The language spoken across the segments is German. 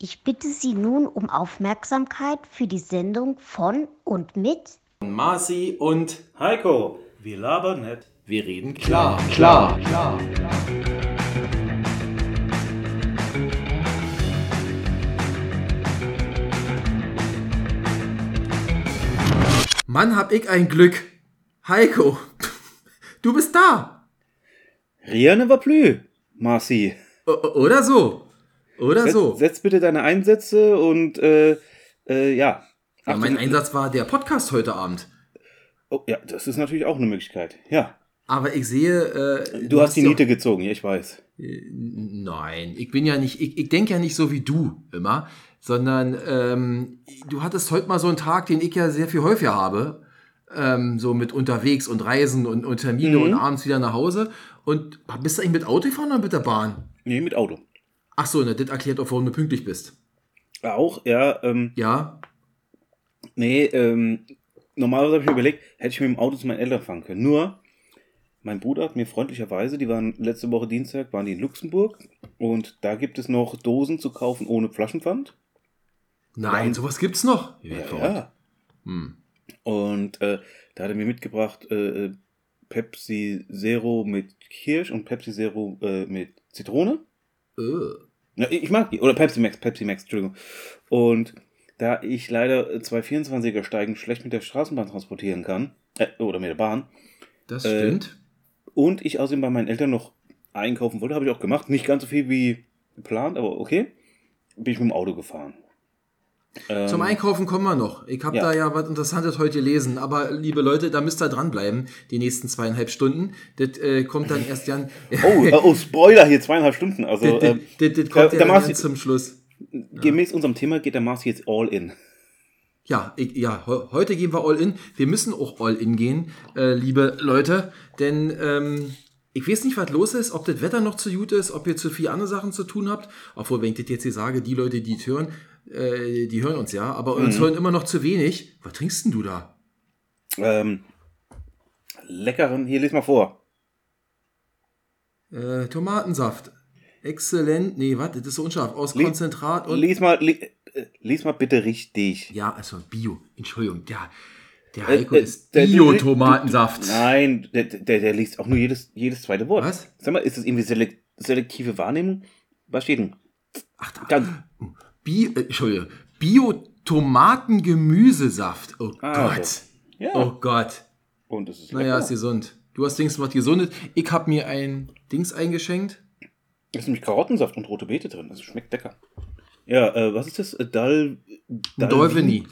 Ich bitte Sie nun um Aufmerksamkeit für die Sendung von und mit Marci und Heiko, wir labern nicht. wir reden klar, klar, klar. Mann, hab ich ein Glück. Heiko, du bist da. Rien ne va plus, Marci. O oder so. Oder Setz, so. setz bitte deine Einsätze und äh, äh, ja. Ja, mein Achtung. Einsatz war der Podcast heute Abend. Oh, ja, das ist natürlich auch eine Möglichkeit. Ja. Aber ich sehe. Äh, Du, hast die Niete gezogen, ja, ich weiß. Nein, ich bin ja nicht, ich, ich denke ja nicht so wie du immer, sondern ähm, du hattest heute mal so einen Tag, den ich ja sehr viel häufiger habe, ähm, so mit unterwegs und Reisen und, und Termine Mhm. und abends wieder nach Hause. Und bist du eigentlich mit Auto gefahren oder mit der Bahn? Nee, mit Auto. Ach so, ne, das erklärt auch, warum du pünktlich bist. Auch, ja, ähm, Ja, nee, ähm, normalerweise habe ich mir überlegt, hätte ich mit dem Auto zu meinen Eltern fahren können. Nur, mein Bruder hat mir freundlicherweise, die waren letzte Woche Dienstag, waren die in Luxemburg und da gibt es noch Dosen zu kaufen ohne Flaschenpfand. nein, Ja. sowas gibt's noch. Ja, Ja. Hm. Und äh, da hat er mir mitgebracht äh, äh, Pepsi Zero mit Kirsch und Pepsi Zero äh, mit Zitrone. Äh. Ja, ich mag die. Oder Pepsi Max, Pepsi Max, Entschuldigung. Und da ich leider zwei 24er Steigen schlecht mit der Straßenbahn transportieren kann, äh, oder mit der Bahn, Das Äh, stimmt. und ich außerdem bei meinen Eltern noch einkaufen wollte, habe ich auch gemacht. Nicht ganz so viel wie geplant, aber okay. Bin ich mit dem Auto gefahren. Ähm, Zum Einkaufen kommen wir noch. Ich habe ja. da ja was Interessantes heute gelesen. Aber liebe Leute, da müsst ihr dranbleiben, die nächsten zweieinhalb Stunden. Das äh, kommt dann erst dann. Oh, äh, oh, Spoiler hier, zweieinhalb Stunden. Also, das, ähm, das, das, das da- kommt da ja dann zum Schluss. gemäß unserem Thema geht der Mars jetzt all in. Ja, ich, ja, he- heute gehen wir all in. Wir müssen auch all in gehen, äh, liebe Leute, denn ähm, ich weiß nicht, was los ist, ob das Wetter noch zu gut ist, ob ihr zu viel andere Sachen zu tun habt. Obwohl, wenn ich das jetzt hier sage, die Leute, die es hören, äh, die hören uns ja, aber uns hören immer noch zu wenig. Was trinkst denn du da? Ähm, leckeren, hier lies mal vor. Äh, Tomatensaft. Exzellent. Nee, was? Das ist so unscharf. Aus Li- Konzentrat und. Lies mal, li, äh, lies mal bitte richtig. ja, also Bio. Entschuldigung. Der, der Äh, Heiko äh, ist der- Bio-Tomatensaft. Nein, der, der, der liest auch nur jedes, jedes zweite Wort. Was? Sag mal, ist das irgendwie selek selektive Wahrnehmung? Was steht denn? Ach, da. Ganz, Bio, äh. Bio-Tomaten-Gemüsesaft. Oh Ah, Gott. so. Ja. Oh Gott. und es ist Naja, ist gesund. Du hast Dings was gesundet. Ich habe mir ein Dings eingeschenkt. Da ist nämlich Karottensaft und rote Beete drin. Das schmeckt lecker. Ja, äh, was ist das? Äh, Dal, Ein Dolvini.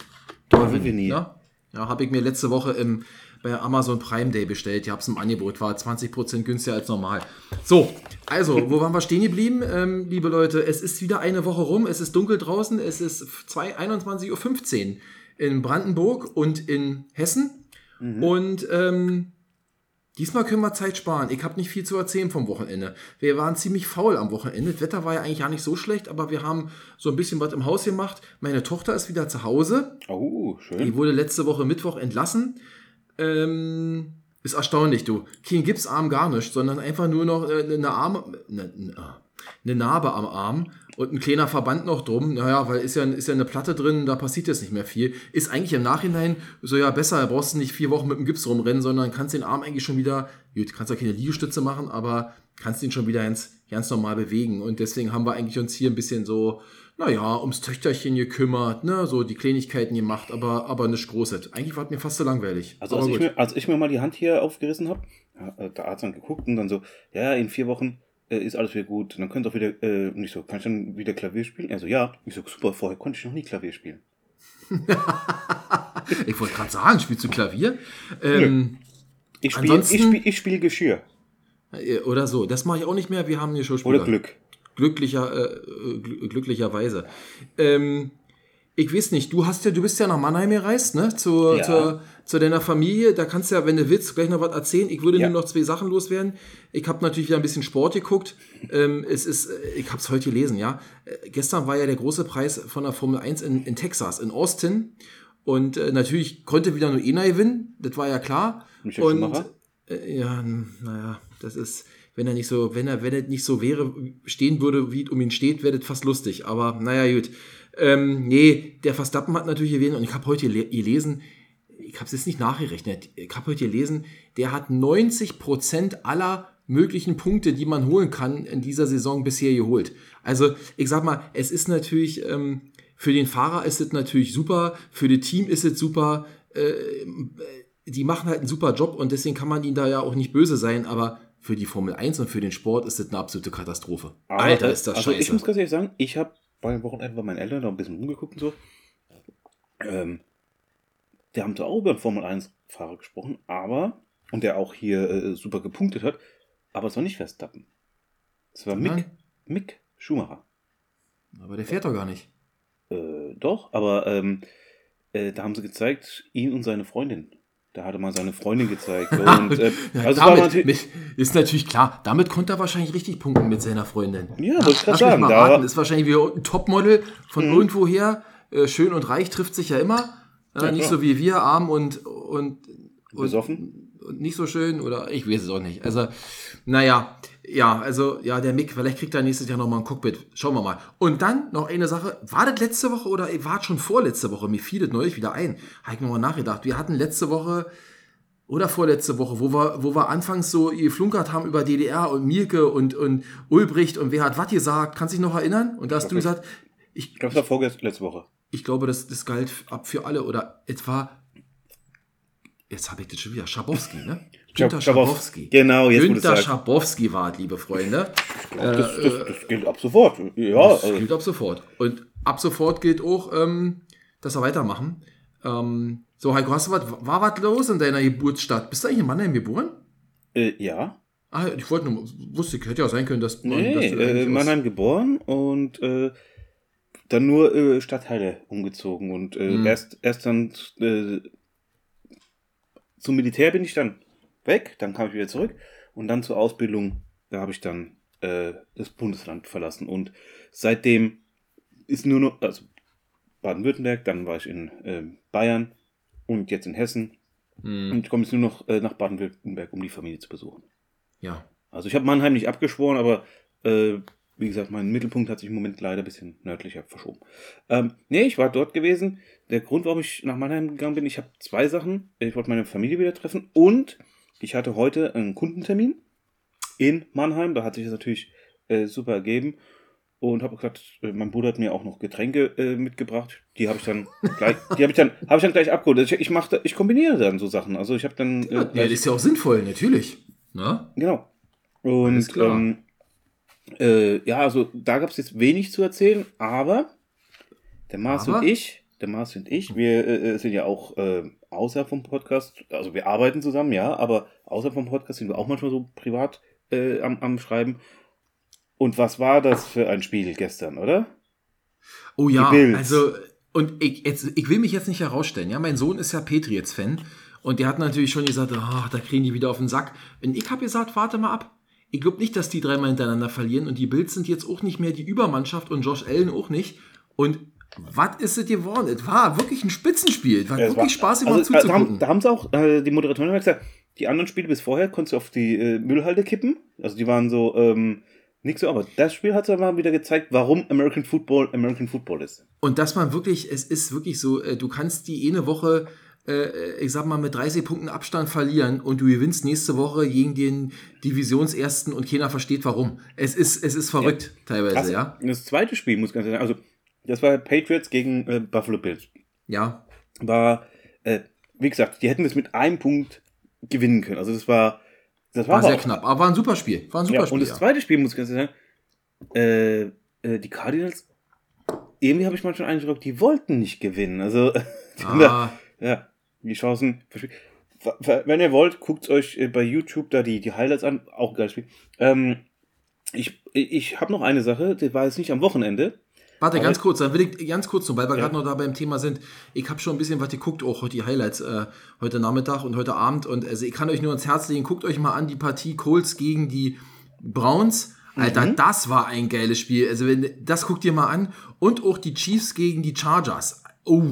Dolvini. Ja, ja habe ich mir letzte Woche im, bei Amazon Prime Day bestellt. Ich habe es im Angebot, war 20% günstiger als normal. So, also, wo waren wir stehen geblieben, ähm, liebe Leute? Es ist wieder eine Woche rum, es ist dunkel draußen, es ist 2 21.15 Uhr in Brandenburg und in Hessen. Und ähm, diesmal können wir Zeit sparen. Ich habe nicht viel zu erzählen vom Wochenende. Wir waren ziemlich faul am Wochenende. Das Wetter war ja eigentlich gar nicht so schlecht, aber wir haben so ein bisschen was im Haus gemacht. Meine Tochter ist wieder zu Hause. Oh, schön. Die wurde letzte Woche Mittwoch entlassen. Ähm, ist erstaunlich, du. Kein Gipsarm gar nicht, sondern einfach nur noch äh, eine Arm, eine, eine Narbe am Arm und ein kleiner Verband noch drum. Naja, weil ist ja, ist ja eine Platte drin, da passiert jetzt nicht mehr viel. Ist eigentlich im Nachhinein so, ja, besser, da brauchst du nicht vier Wochen mit dem Gips rumrennen, sondern kannst den Arm eigentlich schon wieder, gut, kannst ja keine Liegestütze machen, aber kannst ihn schon wieder ganz, ganz normal bewegen. Und deswegen haben wir eigentlich uns hier ein bisschen so, naja, ums Töchterchen gekümmert, ne, so die Kleinigkeiten gemacht, aber, aber nicht Großes. Eigentlich war es mir fast so langweilig. Also aber als ich, mir, als ich mir mal die Hand hier aufgerissen habe, äh, der Arzt hat geguckt und dann so, ja, in vier Wochen äh, ist alles wieder gut. Und dann könnt ihr auch wieder, äh, und ich so, kann ich dann wieder Klavier spielen? Er so, ja. Ich so, super, vorher konnte ich noch nie Klavier spielen. Ich wollte gerade sagen, spielst du Klavier? Ähm, Ich spiele ich spiel, ich spiel Geschirr. äh, oder so. Das mache ich auch nicht mehr. Wir haben hier Schauspieler. Oder Glück. Glücklicher, äh, gl- glücklicherweise. Ähm, ich weiß nicht, du hast ja, du bist ja nach Mannheim gereist, ne? Zu, Ja. zur, zu deiner Familie. Da kannst du ja, wenn du willst, gleich noch was erzählen. Ich würde Ja. nur noch zwei Sachen loswerden. Ich habe natürlich wieder ein bisschen Sport geguckt. Ähm, es ist, äh, ich habe es heute gelesen, ja. Äh, gestern war ja der große Preis von der Formel 1 in, in Texas, in Austin. Und äh, natürlich konnte wieder nur einer gewinnen, das war ja klar. Michael Und äh, ja, naja, das ist. Wenn er nicht so, wenn er, wenn er nicht so wäre, stehen würde, wie es um ihn steht, wäre das fast lustig. Aber naja, gut. Ähm, nee, der Verstappen hat natürlich erwähnt, und ich habe heute gelesen, ich habe es jetzt nicht nachgerechnet, ich habe heute gelesen, der hat 90% aller möglichen Punkte, die man holen kann, in dieser Saison bisher geholt. Also ich sag mal, es ist natürlich, ähm, für den Fahrer ist es natürlich super, für das Team ist es super, äh, die machen halt einen super Job und deswegen kann man ihnen da ja auch nicht böse sein, aber für die Formel 1 und für den Sport ist das eine absolute Katastrophe. Aber, Alter, ist das also scheiße. Ich muss ganz ehrlich sagen, ich habe beim Wochenende bei meinen Eltern noch ein bisschen rumgeguckt und so. Ähm, die haben da auch über einen Formel 1-Fahrer gesprochen, aber, und der auch hier äh, super gepunktet hat, aber es war nicht Verstappen. Es war Mick? Mick Schumacher. aber der fährt doch gar nicht. Äh, doch, aber ähm, äh, da haben sie gezeigt, ihn und seine Freundin. Da hatte man seine Freundin gezeigt. Und, äh, also damit, natürlich, mit, ist natürlich klar, damit konnte er wahrscheinlich richtig punkten mit seiner Freundin. Ja, wollte ich mich sagen, Mal da- raten, ist wahrscheinlich wieder ein Topmodel von Mhm. irgendwoher. Äh, schön und reich trifft sich ja immer. Äh, Ja, nicht klar. so wie wir, arm und, und, und, Besoffen? und nicht so schön oder ich weiß es auch nicht. Also, naja, ja, also, ja, der Mick, vielleicht kriegt er nächstes Jahr nochmal ein Cockpit. Schauen wir mal. Und dann noch eine Sache. War das letzte Woche oder war das schon vorletzte Woche? Mir fiel das neulich wieder ein. Habe ich nochmal nachgedacht. Wir hatten letzte Woche oder vorletzte Woche, wo wir, wo wir anfangs so geflunkert haben über DDR und Mirke und, und Ulbricht und wer hat was gesagt. Kannst du dich noch erinnern? Und da hast du gesagt, ich, ich glaube, es war vorgestern, letzte Woche. ich glaube, das, das galt ab für alle oder etwa, jetzt habe ich das schon wieder, Schabowski, ne? Günther Schabowski. Genau, jetzt sagst. Schabowski war es, liebe Freunde. Das, das, das gilt ab sofort. Ja, Das also, gilt ab sofort. Und ab sofort gilt auch, ähm, dass wir weitermachen. Ähm, so, Heiko, hast du was, war was los in deiner Geburtsstadt? Bist du eigentlich in Mannheim geboren? äh, ja. Ah, ich wollte nur, wusste, hätte ja sein können, dass, Nee, dass du äh, Mannheim geboren und äh, dann nur äh, Stadtteile umgezogen und äh, Mhm. erst, erst dann äh, zum Militär bin ich dann weg, dann kam ich wieder zurück und dann zur Ausbildung, da habe ich dann äh, das Bundesland verlassen und seitdem ist nur noch, also Baden-Württemberg, dann war ich in äh, Bayern und jetzt in Hessen Hm, und ich komme jetzt nur noch äh, nach Baden-Württemberg, um die Familie zu besuchen. ja. Also ich habe Mannheim nicht abgeschworen, aber äh, wie gesagt, mein Mittelpunkt hat sich im Moment leider ein bisschen nördlicher verschoben. Ähm, nee, ich war dort gewesen. Der Grund, warum ich nach Mannheim gegangen bin, ich habe zwei Sachen. Ich wollte meine Familie wieder treffen und ich hatte heute einen Kundentermin in Mannheim. Da hat sich das natürlich äh, super ergeben. Und habe gesagt, äh, mein Bruder hat mir auch noch Getränke äh, mitgebracht. Die habe ich dann gleich, die habe ich dann, habe ich dann gleich abgeholt. Also Ich, ich mache, ich kombiniere dann so Sachen. Also ich habe dann äh, Ja, das ist ja auch sinnvoll, natürlich. Na? Genau. Alles Und klar. ähm, äh, ja, also da gab es jetzt wenig zu erzählen, aber der Mars Aber? und ich, der Mars und ich, wir äh, sind ja auch äh, außerhalb vom Podcast, also wir arbeiten zusammen, ja, aber außerhalb vom Podcast sind wir auch manchmal so privat äh, am, am Schreiben. Und was war das für ein Spiel gestern, oder? Oh ja, also, und ich, jetzt, ich will mich jetzt nicht herausstellen. Ja, mein Sohn ist ja Patriots-Fan und der hat natürlich schon gesagt, ah, da kriegen die wieder auf den Sack. Und ich habe gesagt, warte mal ab. Ich glaube nicht, dass die dreimal hintereinander verlieren und die Bills sind jetzt auch nicht mehr die Übermannschaft und Josh Allen auch nicht. Und was ist es geworden? Es war wirklich ein Spitzenspiel. Es war Ja, wirklich war- Spaß, immer also, da, zuzugucken. haben, da haben sie auch, äh, die Moderatorin hat gesagt, die anderen Spiele bis vorher konntest du auf die äh, Müllhalde kippen. Also die waren so, ähm, nicht so, aber das Spiel hat mal wieder gezeigt, warum American Football American Football ist. Und dass man wirklich, es ist wirklich so, äh, du kannst die eine Woche, äh, ich sag mal, mit 30 Punkten Abstand verlieren und du gewinnst nächste Woche gegen den Divisionsersten und keiner versteht warum. Es ist, es ist verrückt teilweise, Krass. ja. Das zweite Spiel, muss ich ganz ehrlich sagen, also das war Patriots gegen äh, Buffalo Bills. Ja. War, äh, wie gesagt, die hätten das mit einem Punkt gewinnen können. Also das war, das war, War sehr knapp, aber war ein super Spiel. War ein super Ja, Spiel. und das ja. zweite Spiel, muss ich ganz ehrlich sagen, äh, äh, die Cardinals, irgendwie habe ich manchmal den Eindruck, die wollten nicht gewinnen. Also, die haben da- Ah, ja, die Chancen. verspielt. Wenn ihr wollt, guckt euch äh, bei YouTube da die, die Highlights an. Auch ein geiles Spiel. Ähm, ich ich habe noch eine Sache, die war jetzt nicht am Wochenende. Warte, ganz kurz, dann will ich ganz kurz noch, weil wir Ja. gerade noch da beim Thema sind. Ich habe schon ein bisschen was geguckt, auch heute die Highlights, äh, heute Nachmittag und heute Abend. Und also ich kann euch nur ans Herz legen, guckt euch mal an die Partie Colts gegen die Browns. Alter, Mhm. das war ein geiles Spiel. Also wenn, das guckt ihr mal an. Und auch die Chiefs gegen die Chargers. Oh,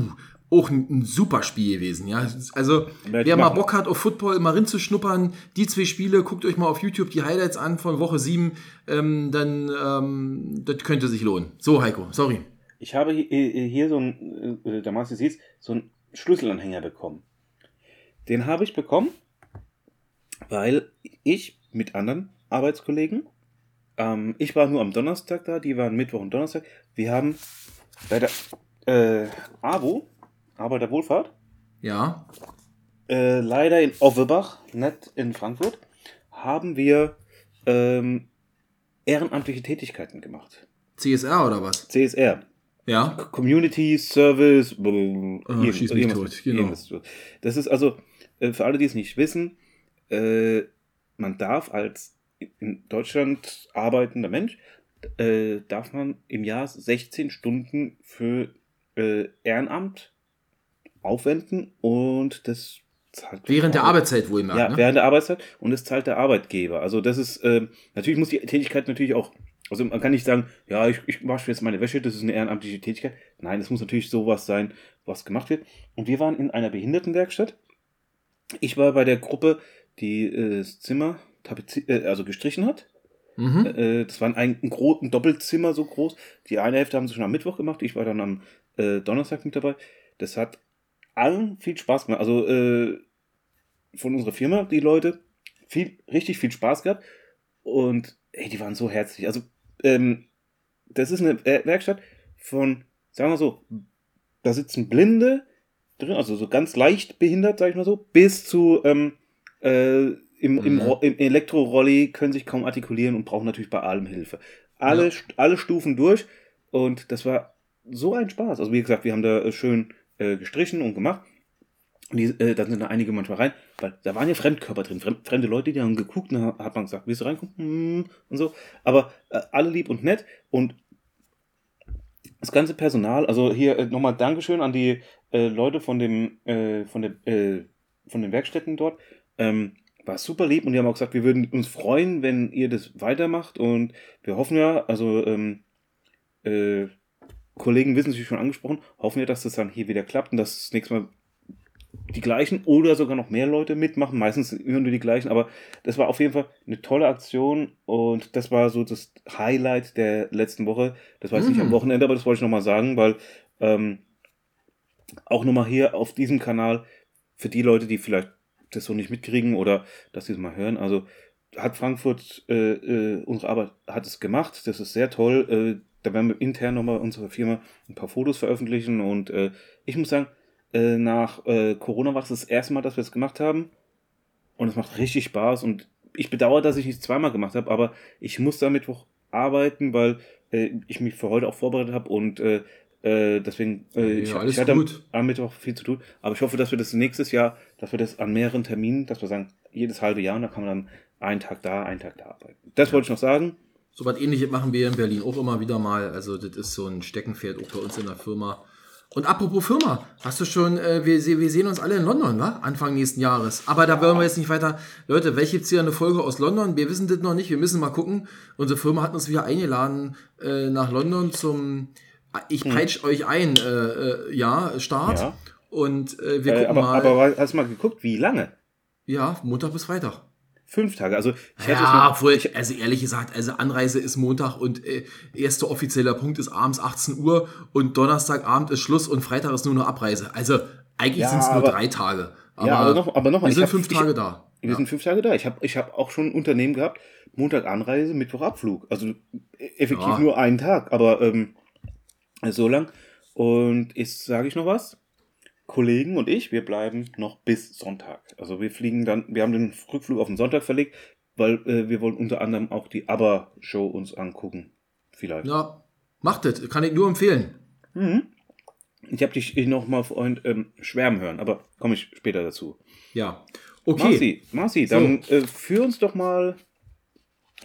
auch ein, ein super Spiel gewesen. Ja? Also, Werde wer mal. Bock hat, auf Football mal rinzuschnuppern, die zwei Spiele, guckt euch mal auf YouTube die Highlights an von Woche 7, ähm, dann ähm, das könnte sich lohnen. So, Heiko, sorry. Ich habe hier, so ein, äh, der Marcel sieht so einen Schlüsselanhänger bekommen. Den habe ich bekommen, weil ich mit anderen Arbeitskollegen, ähm, ich war nur am Donnerstag da, die waren Mittwoch und Donnerstag. Wir haben bei der äh, AWO, Arbeiterwohlfahrt, Ja, äh, leider in Offenbach, nicht in Frankfurt, haben wir ähm, ehrenamtliche Tätigkeiten gemacht. CSR oder was? CSR. Ja. Community Service. irgendwas- schieß mich tot, genau. Das ist also, äh, für alle, die es nicht wissen, äh, man darf als in Deutschland arbeitender Mensch, äh, darf man im Jahr 16 Stunden für äh, Ehrenamt aufwenden und das zahlt Während der Arbeit. Arbeitszeit wohl Ja, ne? während der Arbeitszeit und das zahlt der Arbeitgeber. Also das ist, ähm, natürlich muss die Tätigkeit natürlich auch, also man kann nicht sagen, ja, ich, ich wasche jetzt meine Wäsche, das ist eine ehrenamtliche Tätigkeit. Nein, es muss natürlich sowas sein, was gemacht wird. Und wir waren in einer Behindertenwerkstatt. Ich war bei der Gruppe, die äh, das Zimmer tapeziert, äh, also gestrichen hat. Mhm. Äh, das war ein, ein, gro- ein Doppelzimmer so groß. Die eine Hälfte haben sie schon am Mittwoch gemacht. Ich war dann am äh, Donnerstag mit dabei. Das hat allen viel Spaß gemacht. Also äh, von unserer Firma, die Leute, viel, richtig viel Spaß gehabt. Und ey, die waren so herzlich. Also, ähm, das ist eine Wer- Werkstatt von, sagen wir so, da sitzen Blinde drin, also so ganz leicht behindert, sag ich mal so, bis zu ähm, äh, im, im, Mhm. Ro- im Elektrorolli können sich kaum artikulieren und brauchen natürlich bei allem Hilfe. Alle, Ja. Alle Stufen durch und das war so ein Spaß. Also wie gesagt, wir haben da äh, schön äh, gestrichen und gemacht. Und die, äh, dann sind da einige manchmal rein, weil da waren ja Fremdkörper drin, fremd, fremde Leute, die haben geguckt, und dann hat man gesagt, willst du reinkommen? Hm, und so. Aber äh, alle lieb und nett und das ganze Personal, also hier äh, nochmal Dankeschön an die äh, Leute von dem, äh, von der, äh, von den Werkstätten dort. Ähm, war super lieb und die haben auch gesagt, wir würden uns freuen, wenn ihr das weitermacht und wir hoffen ja, also ähm, äh, Kollegen wissen sich schon angesprochen, hoffen wir, dass das dann hier wieder klappt und dass das nächste Mal die gleichen oder sogar noch mehr Leute mitmachen. Meistens immer nur die gleichen, aber das war auf jeden Fall eine tolle Aktion und das war so das Highlight der letzten Woche. Das war jetzt nicht Mhm. am Wochenende, aber das wollte ich nochmal sagen, weil ähm, auch nochmal hier auf diesem Kanal für die Leute, die vielleicht das so nicht mitkriegen oder dass sie es mal hören, also hat Frankfurt, äh, äh, unsere Arbeit hat es gemacht, das ist sehr toll. Äh, da werden wir intern nochmal unserer Firma ein paar Fotos veröffentlichen und äh, ich muss sagen, äh, nach äh, Corona war es das erste Mal, dass wir es gemacht haben und es macht richtig Spaß und ich bedauere, dass ich nicht zweimal gemacht habe, aber ich musste am Mittwoch arbeiten, weil äh, ich mich für heute auch vorbereitet habe und äh, äh, deswegen ich, Ja, alles ich hatte am, am Mittwoch viel zu tun, aber ich hoffe, dass wir das nächstes Jahr, dass wir das an mehreren Terminen, dass wir sagen, jedes halbe Jahr und da kann man dann einen Tag da, einen Tag da arbeiten. Das wollte ich noch sagen. So was ähnliches machen wir in Berlin auch immer wieder mal. Also das ist so ein Steckenpferd auch bei uns in der Firma. Und apropos Firma, hast du schon, äh, wir, wir sehen uns alle in London, wa? Anfang nächsten Jahres. Aber da wollen wir jetzt nicht weiter. Leute, welche gibt's hier eine Folge aus London? Wir wissen das noch nicht, wir müssen mal gucken. Unsere Firma hat uns wieder eingeladen äh, nach London zum Ich peitsch euch ein, äh, äh, ja, Start. Ja. Und äh, wir Äh, gucken aber, mal. aber hast du mal geguckt, wie lange? ja, Montag bis Freitag. Fünf Tage. Also ich hätte es Ja, obwohl, ich, also ehrlich gesagt, also Anreise ist Montag und äh, erster offizieller Punkt ist abends 18 Uhr und Donnerstagabend ist Schluss und Freitag ist nur eine Abreise. Also eigentlich Ja, sind es nur drei Tage. Aber, Ja, aber noch- aber noch mal, wir ich sind hab- fünf ich- Tage da. Wir Ja. sind fünf Tage da. Ich habe ich hab auch schon ein Unternehmen gehabt, Montag Anreise, Mittwoch Abflug. Also e- effektiv Ja. nur einen Tag, aber ähm, so lang. Und jetzt sage ich noch was. Kollegen und ich, wir bleiben noch bis Sonntag. Also wir fliegen dann, wir haben den Rückflug auf den Sonntag verlegt, weil äh, wir wollen unter anderem auch die ABBA-Show uns angucken. Vielleicht. ja, macht das, kann ich nur empfehlen. Mhm. Ich habe dich noch mal vorhin ähm, schwärmen hören, aber komme ich später dazu. Ja. Okay. Marci, Marci, dann äh, führ uns doch mal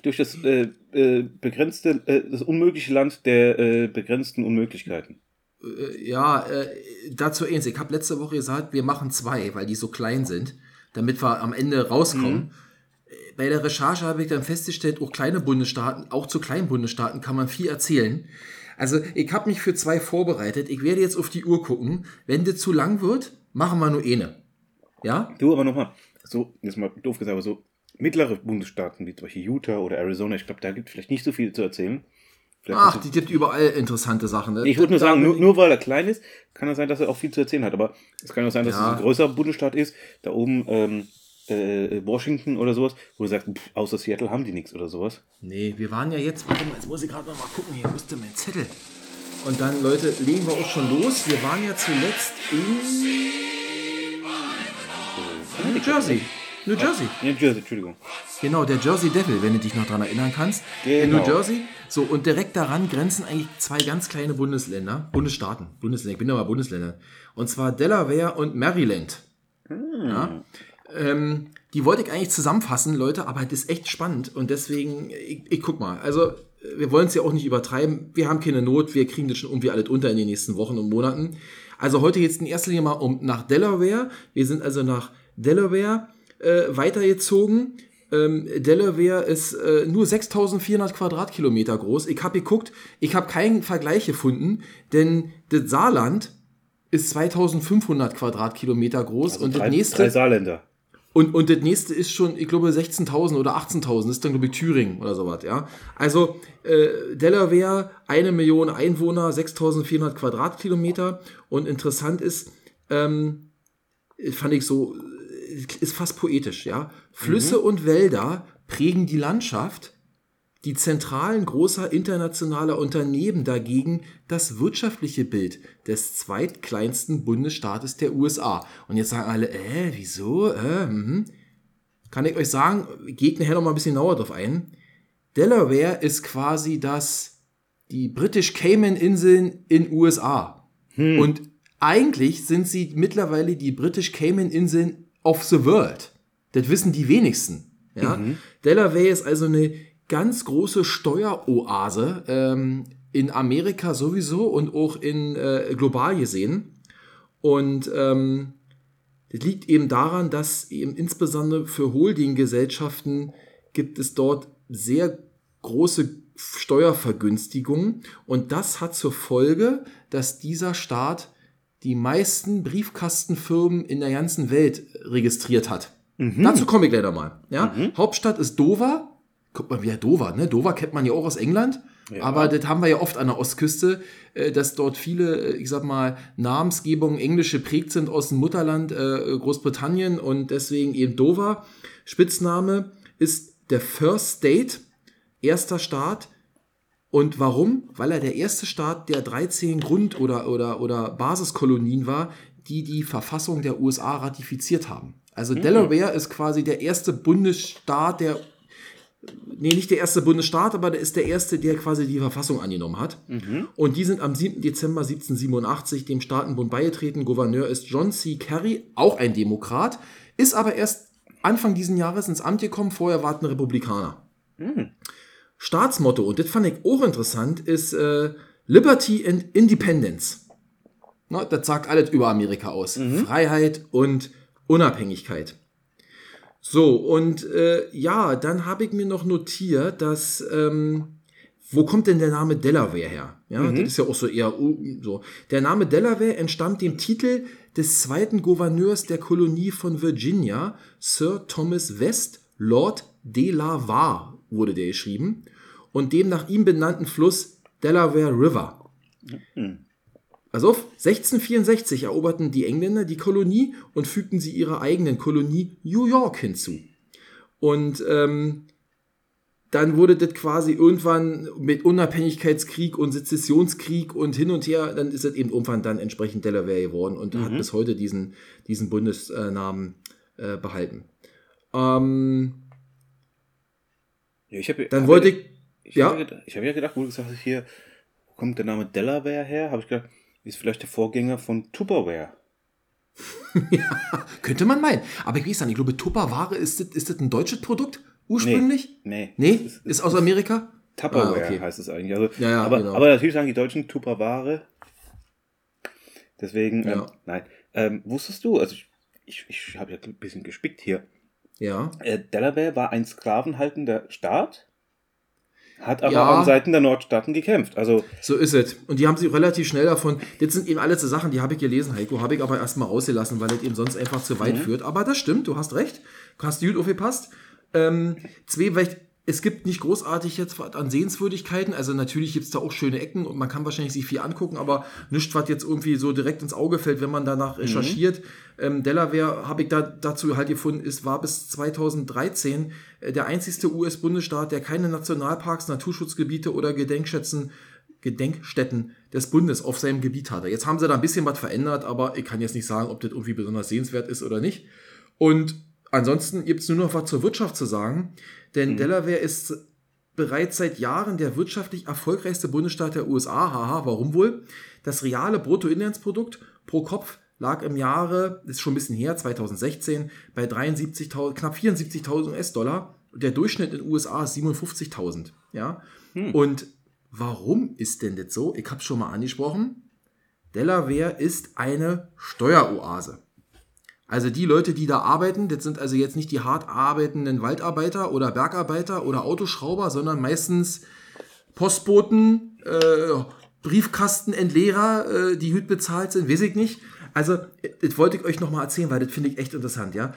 durch das äh, äh, begrenzte, äh, das unmögliche Land der äh, begrenzten Unmöglichkeiten. Äh, ja, äh, dazu eins. Ich habe letzte Woche gesagt, wir machen zwei, weil die so klein sind, damit wir am Ende rauskommen. Äh, Bei der Recherche habe ich dann festgestellt, auch kleine Bundesstaaten, auch zu kleinen Bundesstaaten kann man viel erzählen. Also, ich habe mich für zwei vorbereitet. Ich werde jetzt auf die Uhr gucken. Wenn das zu lang wird, machen wir nur eine. Ja? Du aber nochmal, so, jetzt mal doof gesagt, aber so mittlere Bundesstaaten wie zum Beispiel Utah oder Arizona, ich glaube, da gibt es vielleicht nicht so viel zu erzählen. Vielleicht Ach, die gibt überall interessante Sachen. Ne? ich würde nur sagen, nur, nur weil er klein ist, kann es sein, dass er auch viel zu erzählen hat. Aber es kann auch sein, dass Ja. es ein größerer Bundesstaat ist, da oben ähm, äh, Washington oder sowas, wo du sagst, pff, außer Seattle haben die nichts oder sowas. Nee, wir waren ja jetzt, warte mal, jetzt muss ich gerade noch mal gucken, hier musste mein Zettel. Und dann, Leute, legen wir auch schon los. Wir waren ja zuletzt in New Jersey. New Jersey. New Jersey, Entschuldigung. Genau, der Jersey Devil, wenn du dich noch dran erinnern kannst. In Genau. New Jersey. So, und direkt daran grenzen eigentlich zwei ganz kleine Bundesländer, Bundesstaaten, Bundesländer, ich bin aber Bundesländer. Und zwar Delaware und Maryland. Ja. Ähm, die wollte ich eigentlich zusammenfassen, Leute, aber das ist echt spannend und deswegen, ich, ich guck mal, also wir wollen es ja auch nicht übertreiben, wir haben keine Not, wir kriegen das schon irgendwie alles unter in den nächsten Wochen und Monaten. Also heute jetzt in erster Linie mal um nach Delaware. Wir sind also nach Delaware äh, weitergezogen. Ähm, Delaware ist äh, nur 6400 Quadratkilometer groß. Ich habe geguckt, ich habe keinen Vergleich gefunden, denn das Saarland ist 2500 Quadratkilometer groß und Also drei, das nächste drei Saarländer. und, und das nächste ist schon, ich glaube, 16.000 oder 18.000. Das ist dann, glaube ich, Thüringen oder sowas, ja. Also, äh, Delaware, eine Million Einwohner, 6.400 Quadratkilometer. Und interessant ist, ähm, fand ich so, ist fast poetisch, ja. Flüsse und Wälder prägen die Landschaft. Die Zentralen großer internationaler Unternehmen dagegen das wirtschaftliche Bild des zweitkleinsten Bundesstaates der USA. Und jetzt sagen alle, äh, wieso? Äh, mhm. Kann ich euch sagen, geht nachher noch mal ein bisschen genauer drauf ein. Delaware ist quasi das, die British Cayman Inseln in USA. Und eigentlich sind sie mittlerweile die British Cayman Inseln of the world. Das wissen die wenigsten. Ja? Delaware ist also eine ganz große Steueroase ähm, in Amerika sowieso und auch in äh, global gesehen. Und ähm, das liegt eben daran, dass eben insbesondere für Holdinggesellschaften gibt es dort sehr große Steuervergünstigungen und das hat zur Folge, dass dieser Staat die meisten Briefkastenfirmen in der ganzen Welt registriert hat. Dazu komme ich leider mal. Ja? Hauptstadt ist Dover. Guck mal, wie Dover, ne? Dover kennt man ja auch aus England. Aber das haben wir ja oft an der Ostküste, äh, dass dort viele, äh, ich sag mal, Namensgebungen englisch geprägt sind aus dem Mutterland äh, Großbritannien und deswegen eben Dover. Spitzname ist der First State, erster Staat. Und warum? Weil er der erste Staat der 13 Grund- oder, oder, oder Basiskolonien war, die die Verfassung der USA ratifiziert haben. Also Delaware ist quasi der erste Bundesstaat, der nee, nicht der erste Bundesstaat, aber der ist der erste, der quasi die Verfassung angenommen hat. Und die sind am 7. Dezember 1787 dem Staatenbund beigetreten. Gouverneur ist John C. Kerry, auch ein Demokrat, ist aber erst Anfang diesen Jahres ins Amt gekommen, vorher war es ein Republikaner. Staatsmotto, und das fand ich auch interessant, ist äh, Liberty and Independence. Na, das sagt alles über Amerika aus. Freiheit und Unabhängigkeit. So, und äh, ja, dann habe ich mir noch notiert, dass, ähm, wo kommt denn der Name Delaware her? Ja, das ist ja auch so eher uh, so. Der Name Delaware entstammt dem Titel des zweiten Gouverneurs der Kolonie von Virginia, Sir Thomas West, Lord Delaware wurde der geschrieben, und dem nach ihm benannten Fluss Delaware River. Also auf 1664 eroberten die Engländer die Kolonie und fügten sie ihrer eigenen Kolonie New York hinzu. Und ähm, dann wurde das quasi irgendwann mit Unabhängigkeitskrieg und Sezessionskrieg und hin und her, dann ist es eben irgendwann dann entsprechend Delaware geworden und hat bis heute diesen, diesen Bundesnamen äh, behalten. Ähm, Ja, ich hab, dann hab wollte ich, ich ja. habe ja, hab ja gedacht, wo du gesagt hast, hier, wo kommt der Name Delaware her? Habe ich gedacht, ist vielleicht der Vorgänger von Tupperware. könnte man meinen. Aber ich weiß nicht, ich glaube, Tupperware, ist das, ist das ein deutsches Produkt ursprünglich? Nee. Nee? Es ist- Ist aus Amerika? Tupperware Ah, okay. heißt es eigentlich. Also, Ja, ja, aber, genau. aber natürlich sagen die Deutschen Tupperware. Deswegen, ähm, Ja. nein. Ähm, wusstest du, also ich, ich, ich habe ja ein bisschen gespickt hier. Ja. Äh, Delaware war ein sklavenhaltender Staat. Hat aber Ja. an Seiten der Nordstaaten gekämpft. Also So ist es. Und die haben sich relativ schnell davon. Das sind eben alles so Sachen, die habe ich gelesen, Heiko. Habe ich aber erstmal rausgelassen, weil das eben sonst einfach zu weit führt. Aber das stimmt, du hast recht. Du hast gut aufgepasst. Ähm, zwei, vielleicht, es gibt nicht großartig jetzt was an Sehenswürdigkeiten. Also natürlich gibt es da auch schöne Ecken und man kann wahrscheinlich sich viel angucken, aber nichts, was jetzt irgendwie so direkt ins Auge fällt, wenn man danach recherchiert. Ähm, Delaware, habe ich da dazu halt gefunden, ist, war bis 2013 äh, der einzigste US-Bundesstaat, der keine Nationalparks, Naturschutzgebiete oder Gedenkschätzen Gedenkstätten des Bundes auf seinem Gebiet hatte. Jetzt haben sie da ein bisschen was verändert, aber ich kann jetzt nicht sagen, ob das irgendwie besonders sehenswert ist oder nicht. Und ansonsten gibt es nur noch was zur Wirtschaft zu sagen, denn Delaware ist bereits seit Jahren der wirtschaftlich erfolgreichste Bundesstaat der USA. Haha, warum wohl? Das reale Bruttoinlandsprodukt pro Kopf lag im Jahre, ist schon ein bisschen her, 2016, bei 73.000, knapp 74.000 US-Dollar. Der Durchschnitt in den USA ist 57.000. Ja? Und warum ist denn das so? Ich habe es schon mal angesprochen. Delaware ist eine Steueroase. Also die Leute, die da arbeiten, das sind also jetzt nicht die hart arbeitenden Waldarbeiter oder Bergarbeiter oder Autoschrauber, sondern meistens Postboten, äh, Briefkastenentleerer, äh, die gut bezahlt sind, weiß ich nicht. Also, das wollte ich euch nochmal erzählen, weil das finde ich echt interessant, ja.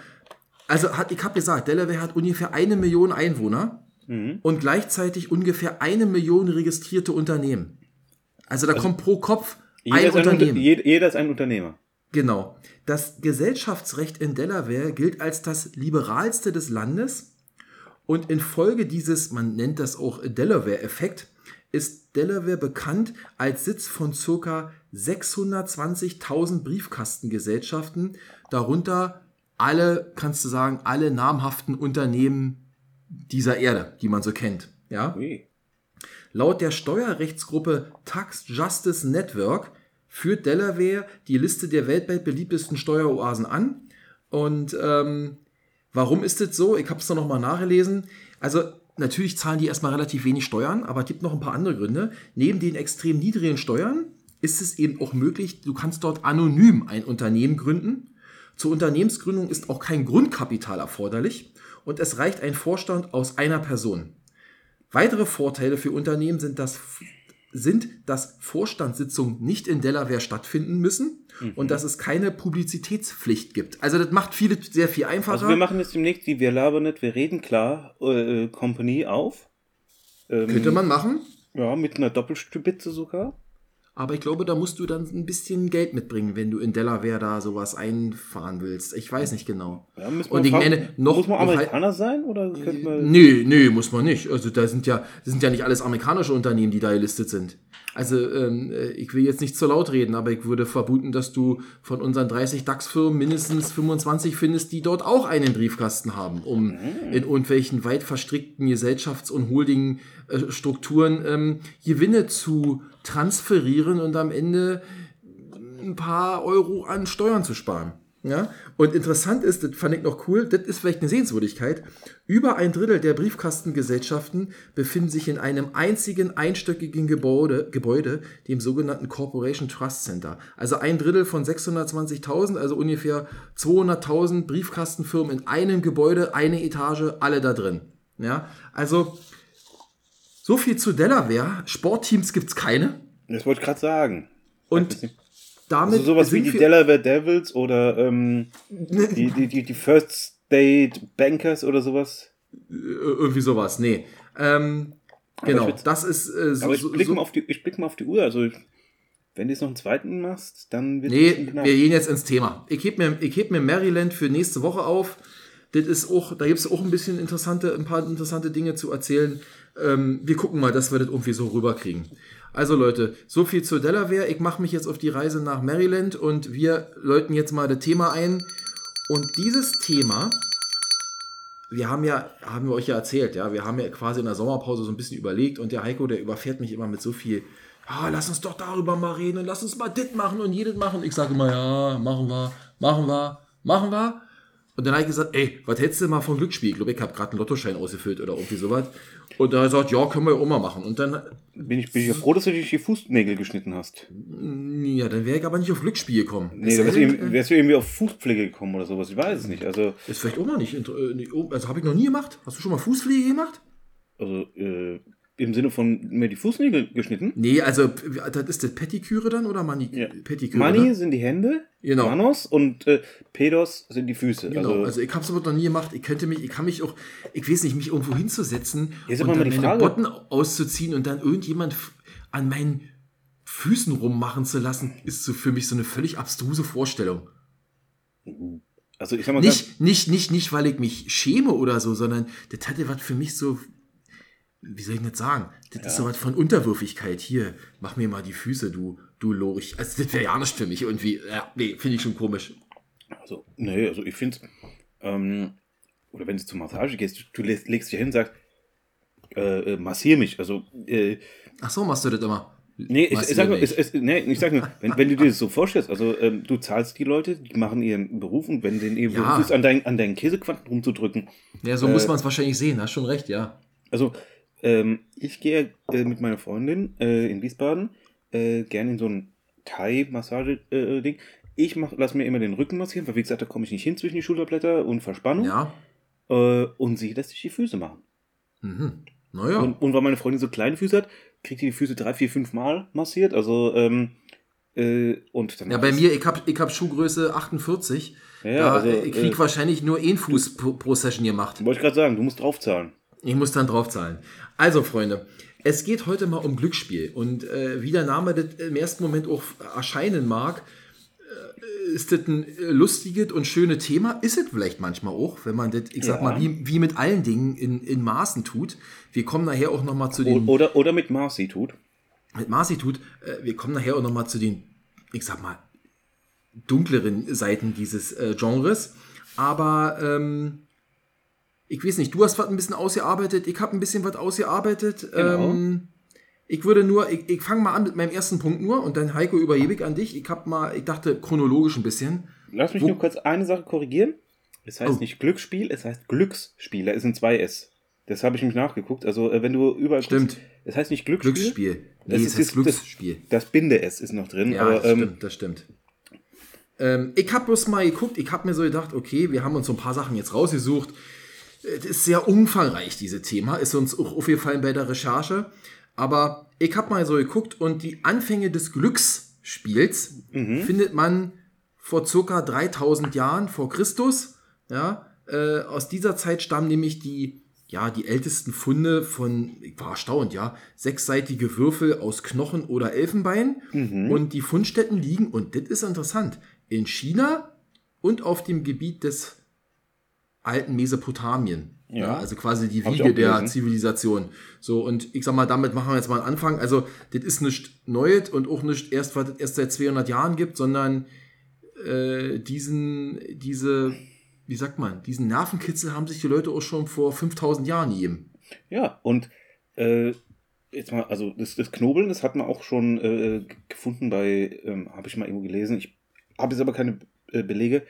Also, hat, ich habe gesagt, Delaware hat ungefähr eine Million Einwohner und gleichzeitig ungefähr eine Million registrierte Unternehmen. Also, da kommt pro Kopf jeder, ein ein, Unternehmen. jeder, jeder ist ein Unternehmer. Genau. Das Gesellschaftsrecht in Delaware gilt als das liberalste des Landes und infolge dieses, man nennt das auch Delaware-Effekt, ist Delaware bekannt als Sitz von ca. 620.000 Briefkastengesellschaften, darunter alle, kannst du sagen, alle namhaften Unternehmen dieser Erde, die man so kennt. Ja? Laut der Steuerrechtsgruppe Tax Justice Network führt Delaware die Liste der weltweit beliebtesten Steueroasen an. Und ähm, warum ist das so? Ich habe es noch mal nachgelesen. Also natürlich zahlen die erstmal relativ wenig Steuern, aber es gibt noch ein paar andere Gründe. Neben den extrem niedrigen Steuern ist es eben auch möglich, du kannst dort anonym ein Unternehmen gründen. Zur Unternehmensgründung ist auch kein Grundkapital erforderlich und es reicht ein Vorstand aus einer Person. Weitere Vorteile für Unternehmen sind, dass, sind, dass Vorstandssitzungen nicht in Delaware stattfinden müssen und dass es keine Publizitätspflicht gibt. Also das macht viele sehr viel einfacher. Also wir machen jetzt demnächst die Wir labern nicht, wir reden klar äh, Company auf. Ähm, Könnte man machen, Ja, mit einer Doppelstübitze sogar. Aber ich glaube, da musst du dann ein bisschen Geld mitbringen, wenn du in Delaware da sowas einfahren willst. Ich weiß nicht genau. Ja, und ich meine, noch, muss man noch Amerikaner sein oder könnte man. Nee, nee, muss man nicht. Also da sind ja, sind ja nicht alles amerikanische Unternehmen, die da gelistet sind. Also ähm, äh, ich will jetzt nicht zu laut reden, aber ich würde vermuten, dass du von unseren 30 DAX-Firmen mindestens 25 findest, die dort auch einen Briefkasten haben, um in irgendwelchen weit verstrickten Gesellschafts- und Holding-Strukturen ähm, Gewinne zu transferieren und am Ende ein paar Euro an Steuern zu sparen. Ja? Und interessant ist, das fand ich noch cool, das ist vielleicht eine Sehenswürdigkeit, über ein Drittel der Briefkastengesellschaften befinden sich in einem einzigen einstöckigen Gebäude, Gebäude dem sogenannten Corporation Trust Center. Also ein Drittel von 620.000, also ungefähr 200.000 Briefkastenfirmen in einem Gebäude, eine Etage, alle da drin. Ja? Also so viel zu Delaware. Sportteams gibt es keine. Das wollte ich gerade sagen. Und damit Also sowas wie die Delaware Devils oder ähm, die, die, die, die First State Bankers oder sowas. Äh, irgendwie sowas, nee. Ähm, genau, das ist äh, so, Aber ich blicke so mal, auf die- ich blick mal auf die Uhr. Also, wenn du jetzt noch einen zweiten machst, dann wird Nee, es ein bisschen wir gehen jetzt ins Thema. Ich heb mir, ich heb mir Maryland für nächste Woche auf. Das ist auch, da gibt es auch ein bisschen interessante, ein paar interessante Dinge zu erzählen. Ähm, wir gucken mal, dass wir das irgendwie so rüberkriegen. Also Leute, so viel zu Delaware. Ich mache mich jetzt auf die Reise nach Maryland und wir läuten jetzt mal das Thema ein. Und dieses Thema, wir haben ja, haben wir euch ja erzählt, ja, wir haben ja quasi in der Sommerpause so ein bisschen überlegt und der Heiko, der überfährt mich immer mit so viel, ja, lass uns doch darüber mal reden und lass uns mal dit machen und jedes machen. Ich sage immer, ja, machen wir, machen wir, machen wir. Und dann habe ich gesagt, ey, was hättest du mal vom Glücksspiel? Ich glaube, ich habe gerade einen Lottoschein ausgefüllt oder irgendwie sowas. Und da hat er gesagt, ja, können wir ja auch mal machen. Und dann, Bin ich, bin ich ja froh, dass du dich die Fußnägel geschnitten hast. ja, dann wäre ich aber nicht auf Glücksspiel gekommen. Nee, Es da sei wärst irgendwie, wärst du irgendwie auf Fußpflege gekommen oder sowas. Ich weiß es nicht. Also, Ist vielleicht auch mal nicht, äh, oh, also habe ich noch nie gemacht. Hast du schon mal Fußpflege gemacht? also äh, im Sinne von mir die Fußnägel geschnitten. Nee, also das ist das Pettiküre dann oder Mani Ja. Pettiküre? Mani ne? sind die Hände, Genau. Manos und äh, Pedos sind die Füße. Genau, also, also, ich habe es aber noch nie gemacht. Ich könnte mich, ich kann mich auch, ich weiß nicht, mich irgendwo hinzusetzen und dann die meine Frage. Botten auszuziehen und dann irgendjemand an meinen Füßen rummachen zu lassen, ist so für mich so eine völlig abstruse Vorstellung. also ich sag mal Nicht, nicht, nicht, nicht, weil ich mich schäme oder so, sondern das hatte was für mich so, wie soll ich das sagen? Das ist so was von Unterwürfigkeit. Hier, mach mir mal die Füße, du, du Lorich. Also das wäre ja nicht für mich irgendwie. Ja, nee, finde ich schon komisch. Also, nee, also ich finde, ähm, oder wenn du zur Massage gehst, du legst, legst dich hin und sagst, äh, äh, massier mich. Also, äh, Ach so, machst du das immer? nee, ich, ich sag nur, es, es, nee, ich sag nur wenn, wenn du dir das so vorstellst, also ähm, du zahlst die Leute, die machen ihren Beruf und wenn denen ihr Ja. Beruf ist, an, dein, an deinen Käsequanten rumzudrücken, Ja, so Äh, muss man es wahrscheinlich sehen, hast schon recht, ja. Also, ähm, ich gehe äh, mit meiner Freundin äh, in Wiesbaden äh, gerne in so ein Thai-Massage-Ding. ich mach, lass mir immer den Rücken massieren, weil wie gesagt, da komme ich nicht hin zwischen die Schulterblätter und Verspannung. Ja. Äh, und sie lässt sich die Füße machen. Mhm. Naja. Und, und weil meine Freundin so kleine Füße hat, kriegt die die Füße drei, vier, fünf Mal massiert. Also, ähm, äh, und dann Ja, bei mir, ich hab, ich hab Schuhgröße 48. Ja, da, also, äh, ich krieg äh, wahrscheinlich nur einen Fuß pro, pro Session gemacht. Wollte ich gerade sagen, du musst draufzahlen. Ich muss dann draufzahlen. Also, Freunde, es geht heute mal um Glücksspiel. Und äh, wie der Name das im ersten Moment auch erscheinen mag, äh, ist das ein äh, lustiges und schönes Thema. Ist es vielleicht manchmal auch, wenn man das, ich sag Ja. mal, wie, wie mit allen Dingen in, in Maßen tut. Wir kommen nachher auch noch mal zu den Oder, oder mit Marcy tut. mit Marci tut, äh, wir kommen nachher auch nochmal zu den, ich sag mal, dunkleren Seiten dieses äh, Genres. Aber ähm, ich weiß nicht, du hast was ein bisschen ausgearbeitet, ich habe ein bisschen was ausgearbeitet. Genau. Ähm, ich würde nur, ich, ich fange mal an mit meinem ersten Punkt nur und dann Heiko überhebe ich an dich. Ich habe mal, ich dachte chronologisch ein bisschen. Lass mich Wo- nur kurz eine Sache korrigieren. Es heißt Oh. nicht Glücksspiel, es heißt Glücksspiel. Da ist ein 2S. Das habe ich nämlich nachgeguckt. Also, äh, wenn du überall Stimmt. guckst, es heißt nicht Glücksspiel. Glücksspiel. Nee, Das es ist heißt das- Glücksspiel. Das Binde-S ist noch drin. Ja, aber das ähm, stimmt, das stimmt. Ähm, ich habe bloß mal geguckt, ich habe mir so gedacht, okay, wir haben uns so ein paar Sachen jetzt rausgesucht. Es ist sehr umfangreich, dieses Thema, ist uns auch aufgefallen bei der Recherche. Aber ich habe mal so geguckt und die Anfänge des Glücksspiels findet man vor circa 3000 Jahren vor Christus. Ja, äh, aus dieser Zeit stammen nämlich die, ja, die ältesten Funde von, ich war erstaunt, ja, sechsseitige Würfel aus Knochen oder Elfenbein. Und die Fundstätten liegen, und das ist interessant, in China und auf dem Gebiet des alten Mesopotamien. Ja. Ja. also quasi die Wiege der. Zivilisation. So, und ich sag mal, damit machen wir jetzt mal einen Anfang. Also, das ist nicht Neues und auch nicht erst, was es erst seit 200 Jahren gibt, sondern äh, diesen, diese, wie sagt man, diesen Nervenkitzel haben sich die Leute auch schon vor 5000 Jahren gegeben. ja, und äh, jetzt mal, also das, das Knobeln, das hat man auch schon äh, gefunden bei, ähm, habe ich mal irgendwo gelesen. Ich habe jetzt aber keine äh, Belege.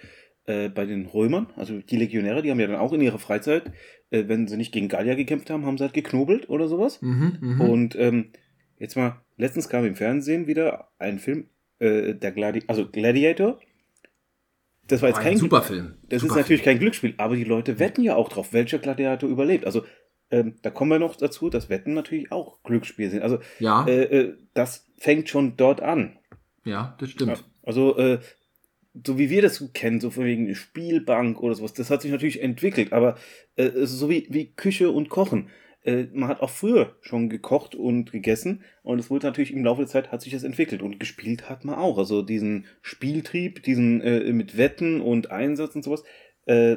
Äh, bei den Römern, also die Legionäre, die haben ja dann auch in ihrer Freizeit, äh, wenn sie nicht gegen Gallier gekämpft haben, haben sie halt geknobelt oder sowas. Mhm, mhm. Und ähm, jetzt mal, letztens kam im Fernsehen wieder ein Film, äh, der Gladi also Gladiator. Das war jetzt War kein ein super Film. Das super ist natürlich kein Glücksspiel, aber die Leute wetten ja auch drauf, welcher Gladiator überlebt. Also ähm, da kommen wir noch dazu, dass Wetten natürlich auch Glücksspiel sind. Also Ja, äh, äh, das fängt schon dort an. ja, das stimmt. Also äh, so wie wir das kennen, so von wegen Spielbank oder sowas, das hat sich natürlich entwickelt, aber äh, so wie, wie Küche und Kochen. Äh, man hat auch früher schon gekocht und gegessen und es wurde natürlich im Laufe der Zeit hat sich das entwickelt und gespielt hat man auch. Also diesen Spieltrieb, diesen äh, mit Wetten und Einsatz und sowas, äh,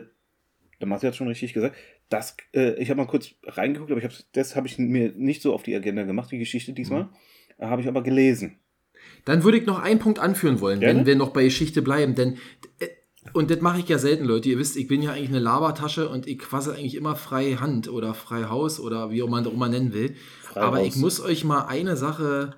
der Marcel hat schon richtig gesagt. Das, äh, ich habe mal kurz reingeguckt, aber ich hab's, das habe ich mir nicht so auf die Agenda gemacht, die Geschichte diesmal. Äh, Habe ich aber gelesen. Dann würde ich noch einen Punkt anführen wollen, Gerne. wenn wir noch bei Geschichte bleiben. Denn, äh, und das mache ich ja selten, Leute. Ihr wisst, ich bin ja eigentlich eine Labertasche und ich quassel eigentlich immer frei Hand oder frei Haus oder wie auch man das auch mal nennen will. Frei Aber Haus. ich muss euch mal eine Sache.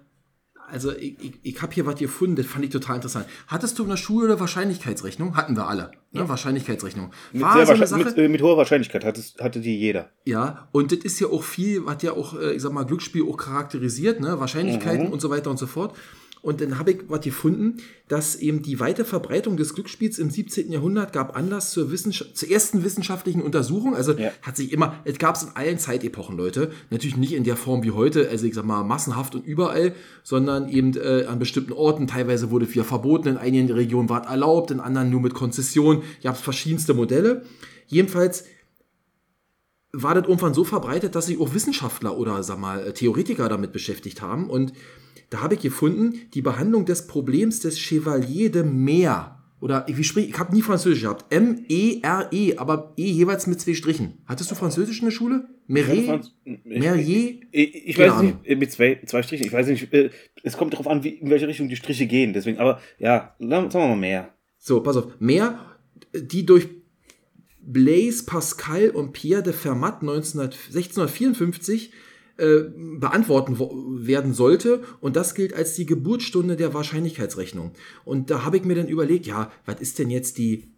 Also, ich, ich, ich habe hier was gefunden, das fand ich total interessant. Hattest du in der Schule eine Wahrscheinlichkeitsrechnung? Hatten wir alle. Ne? Wahrscheinlichkeitsrechnung. Mit, War so eine Sache. mit, äh, mit hoher Wahrscheinlichkeit hatte, hatte die jeder. Ja, und das ist ja auch viel, was ja auch, äh, ich sag mal, Glücksspiel auch charakterisiert, ne? Wahrscheinlichkeiten Mhm. und so weiter und so fort. Und dann habe ich was gefunden, dass eben die weite Verbreitung des Glücksspiels im 17. Jahrhundert gab Anlass zur, Wissenschaft, zur ersten wissenschaftlichen Untersuchung. Also Ja. hat sich immer, es gab es in allen Zeitepochen, Leute. Natürlich nicht in der Form wie heute, also ich sag mal massenhaft und überall, sondern eben äh, an bestimmten Orten. Teilweise wurde es wieder verboten, in einigen Regionen war es erlaubt, in anderen nur mit Konzession. Ihr habt verschiedenste Modelle. Jedenfalls war das irgendwann so verbreitet, dass sich auch Wissenschaftler oder sag mal äh, Theoretiker damit beschäftigt haben. Und da habe ich gefunden, die Behandlung des Problems des Chevalier de Mer. Oder wie sprich, ich habe nie Französisch gehabt. M-E-R-E, aber E jeweils mit zwei Strichen. Hattest du Französisch in der Schule? Meret? Merier? Ich, ich Keine weiß nicht, mit zwei, zwei Strichen. Ich weiß nicht, äh, es kommt darauf an, wie, in welche Richtung die Striche gehen. Deswegen, aber ja, sagen wir mal mehr. So, pass auf. Mehr, die durch Blaise Pascal und Pierre de Fermat 1900 1654 äh, beantworten wo- werden sollte. Und das gilt als die Geburtsstunde der Wahrscheinlichkeitsrechnung. Und da habe ich mir dann überlegt, ja, was ist denn jetzt die,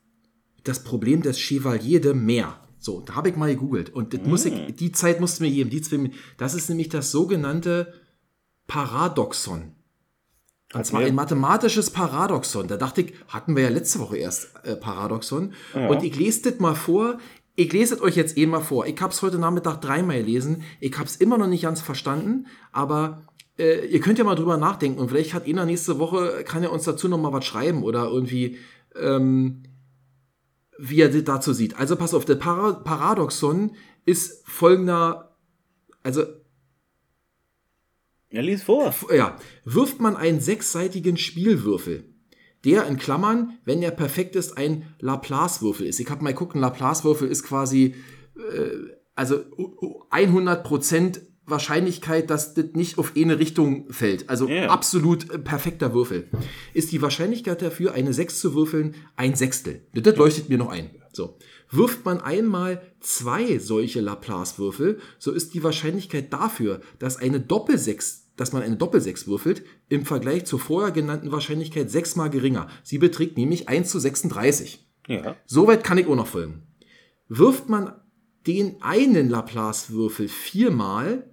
das Problem des Chevalier de Mer? So, da habe ich mal gegoogelt. Und das muss ich, die Zeit musste mir geben. Die zwei, das ist nämlich das sogenannte Paradoxon. Und zwar ein mathematisches Paradoxon. Da dachte ich, hatten wir ja letzte Woche erst äh, Paradoxon. Und ich lese das mal vor. Ich lese es euch jetzt eh mal vor. Ich habe es heute Nachmittag dreimal gelesen. Ich habe es immer noch nicht ganz verstanden, aber äh, ihr könnt ja mal drüber nachdenken und vielleicht hat einer nächste Woche, kann er uns dazu noch mal was schreiben oder irgendwie, ähm, wie er das dazu sieht. Also pass auf, der Para Paradoxon ist folgender, also Ja, lies vor. ja, wirft man einen sechsseitigen Spielwürfel, der in Klammern, wenn er perfekt ist, ein Laplace-Würfel ist. Ich habe mal geguckt, ein Laplace-Würfel ist quasi, äh, also 100% Wahrscheinlichkeit, dass das nicht auf eine Richtung fällt. Also Ja. absolut äh, perfekter Würfel. Ist die Wahrscheinlichkeit dafür, eine 6 zu würfeln, ein Sechstel. Das leuchtet mir noch ein. So. Wirft man einmal zwei solche Laplace-Würfel, so ist die Wahrscheinlichkeit dafür, dass eine Doppelsechs, dass man eine Doppelsechs würfelt, im Vergleich zur vorher genannten Wahrscheinlichkeit sechsmal geringer. Sie beträgt nämlich 1 zu 36. Ja. Soweit kann ich auch noch folgen. Wirft man den einen Laplace-Würfel viermal,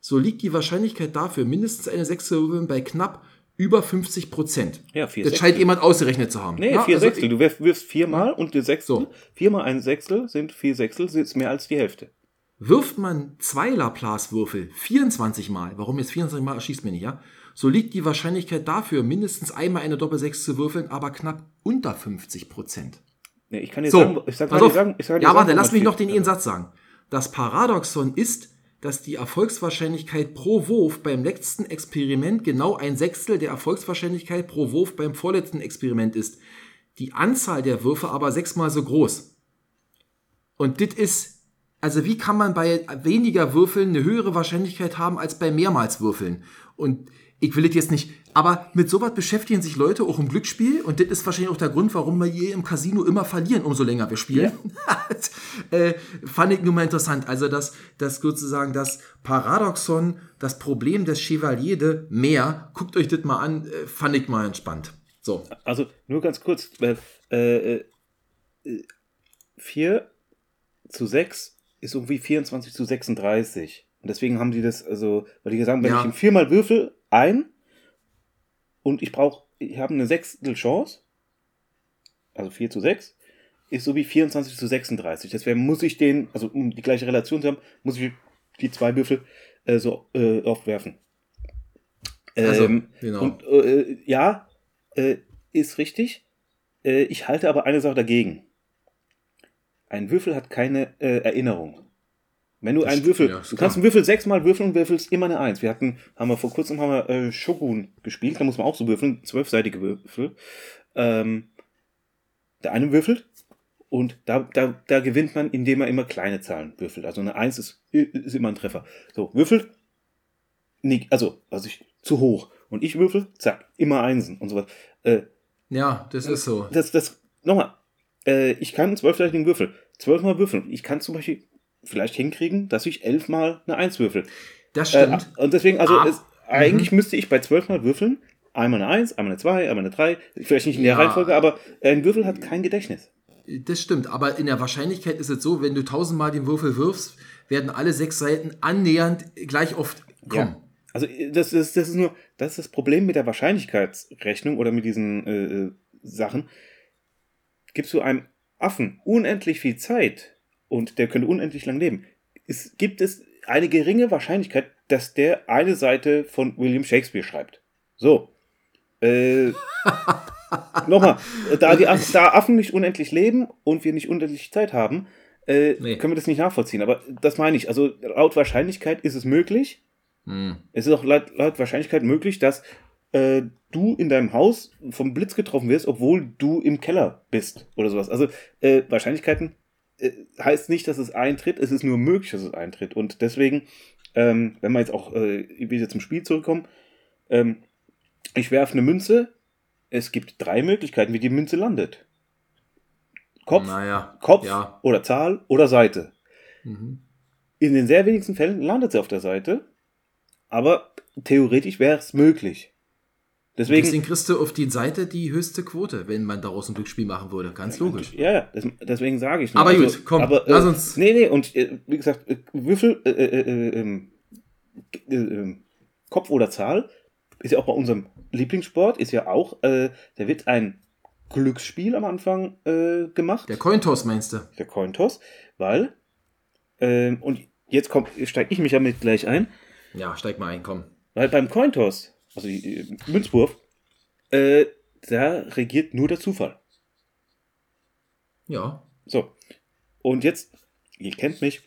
so liegt die Wahrscheinlichkeit dafür, mindestens eine Sechs zu würfeln, bei knapp über 50 Prozent. Ja, vier Das Sechstel. scheint jemand ausgerechnet zu haben. Nee, Ja, vier also Sechstel. Du wirfst, wirfst viermal und die Sechstel. So. Viermal ein Sechstel sind vier Sechstel, ist mehr als die Hälfte. Wirft man zwei Laplace-Würfel 24 Mal, warum jetzt 24 Mal erschießt mir nicht, ja? So liegt die Wahrscheinlichkeit dafür, mindestens einmal eine Doppelsechs zu würfeln, aber knapp unter 50 Prozent. Nee, ich kann dir So, sagen, ich sag, auf. sagen, ich sag ja, warte, lass mich noch den einen Satz sagen. Das Paradoxon ist, dass die Erfolgswahrscheinlichkeit pro Wurf beim letzten Experiment genau ein Sechstel der Erfolgswahrscheinlichkeit pro Wurf beim vorletzten Experiment ist. Die Anzahl der Würfe aber sechsmal so groß. Und das ist, also wie kann man bei weniger Würfeln eine höhere Wahrscheinlichkeit haben als bei mehrmals Würfeln? Und ich will das jetzt nicht, aber mit sowas beschäftigen sich Leute auch im Glücksspiel und das ist wahrscheinlich auch der Grund, warum wir hier im Casino immer verlieren, umso länger wir spielen. äh, fand ich nur mal interessant. Also das, das sozusagen das Paradoxon, das Problem des Chevalier de Mer, guckt euch das mal an, äh, fand ich mal entspannt. So. Also nur ganz kurz, weil äh, äh, 4 zu 6 ist irgendwie 24 zu 36. Und deswegen haben die das, also, weil die sagen, wenn Ja. ich ihn viermal würfel, ein und ich brauche, ich habe eine Sechstel Chance, also 4 zu 6, ist so wie 24 zu 36. Deswegen muss ich den, also um die gleiche Relation zu haben, muss ich die zwei Würfel äh, so äh, oft werfen. Also, Ähm, genau. Und äh, ja, äh, ist richtig. Äh, ich halte aber eine Sache dagegen. Ein Würfel hat keine äh, Erinnerung. Wenn du Das einen Würfel, ja, du kannst einen Würfel sechsmal würfeln und würfelst immer eine Eins. Wir hatten, haben wir vor kurzem haben wir äh, Shogun gespielt, da muss man auch so würfeln, zwölfseitige Würfel. Ähm, der eine würfelt und da, da, da gewinnt man, indem er immer kleine Zahlen würfelt. Also eine Eins ist, ist immer ein Treffer. So, würfelt, nee, also, also ich, zu hoch. Und ich würfel, zack, immer Einsen und so was. Äh, Ja, das ist so. das, das, nochmal, äh, ich kann zwölfseitigen Würfel, zwölfmal würfeln. Ich kann zum Beispiel vielleicht hinkriegen, dass ich elfmal eine Eins würfel. Das Äh, stimmt. und deswegen, also Ah, es, eigentlich müsste ich bei zwölfmal würfeln, einmal eine Eins, einmal eine Zwei, einmal eine Drei, vielleicht nicht in der Ja. Reihenfolge, aber ein Würfel hat kein Gedächtnis. Das stimmt, aber in der Wahrscheinlichkeit ist es so, wenn du tausendmal den Würfel wirfst, werden alle sechs Seiten annähernd gleich oft kommen. Also äh, das, das, das ist nur, das ist das Problem mit der Wahrscheinlichkeitsrechnung oder mit diesen äh, äh, Sachen. Gibst du einem Affen unendlich viel Zeit und der könnte unendlich lang leben, es gibt es eine geringe Wahrscheinlichkeit, dass der eine Seite von William Shakespeare schreibt. So. Äh, Nochmal, da, die Affen, da Affen nicht unendlich leben und wir nicht unendlich Zeit haben, äh, Nee. können wir das nicht nachvollziehen. Aber das meine ich. Also laut Wahrscheinlichkeit ist es möglich. Hm. Es ist auch laut, laut Wahrscheinlichkeit möglich, dass äh, du in deinem Haus vom Blitz getroffen wirst, obwohl du im Keller bist oder sowas. Also äh, Wahrscheinlichkeiten äh, heißt nicht, dass es eintritt, es ist nur möglich, dass es eintritt. Und deswegen, ähm, wenn wir jetzt auch äh, wieder zum Spiel zurückkommen, ähm, ich werfe eine Münze, es gibt drei Möglichkeiten, wie die Münze landet. Kopf, Naja. Kopf Ja. oder Zahl oder Seite. Mhm. In den sehr wenigsten Fällen landet sie auf der Seite, aber theoretisch wäre es möglich. Deswegen, Deswegen kriegst du auf die Seite die höchste Quote, wenn man daraus ein Glücksspiel machen würde. Ganz logisch. Ja, ja, das, deswegen sage ich. nur. Aber gut, komm, aber, lass äh, uns- Nee, nee, und äh, wie gesagt, äh, Würfel, äh, äh, äh, ähm, äh, äh, Kopf oder Zahl ist ja auch bei unserem Lieblingssport, ist ja auch, da wird ein Glücksspiel am Anfang gemacht, Der Cointoss meinst du? der Cointoss, weil, ähm, und jetzt kommt, steige ich mich damit gleich ein, Ja, steig mal ein, komm. weil beim Cointoss, also die, äh, Münzwurf, äh, da regiert nur der Zufall. Ja. So. Und jetzt, ihr kennt mich,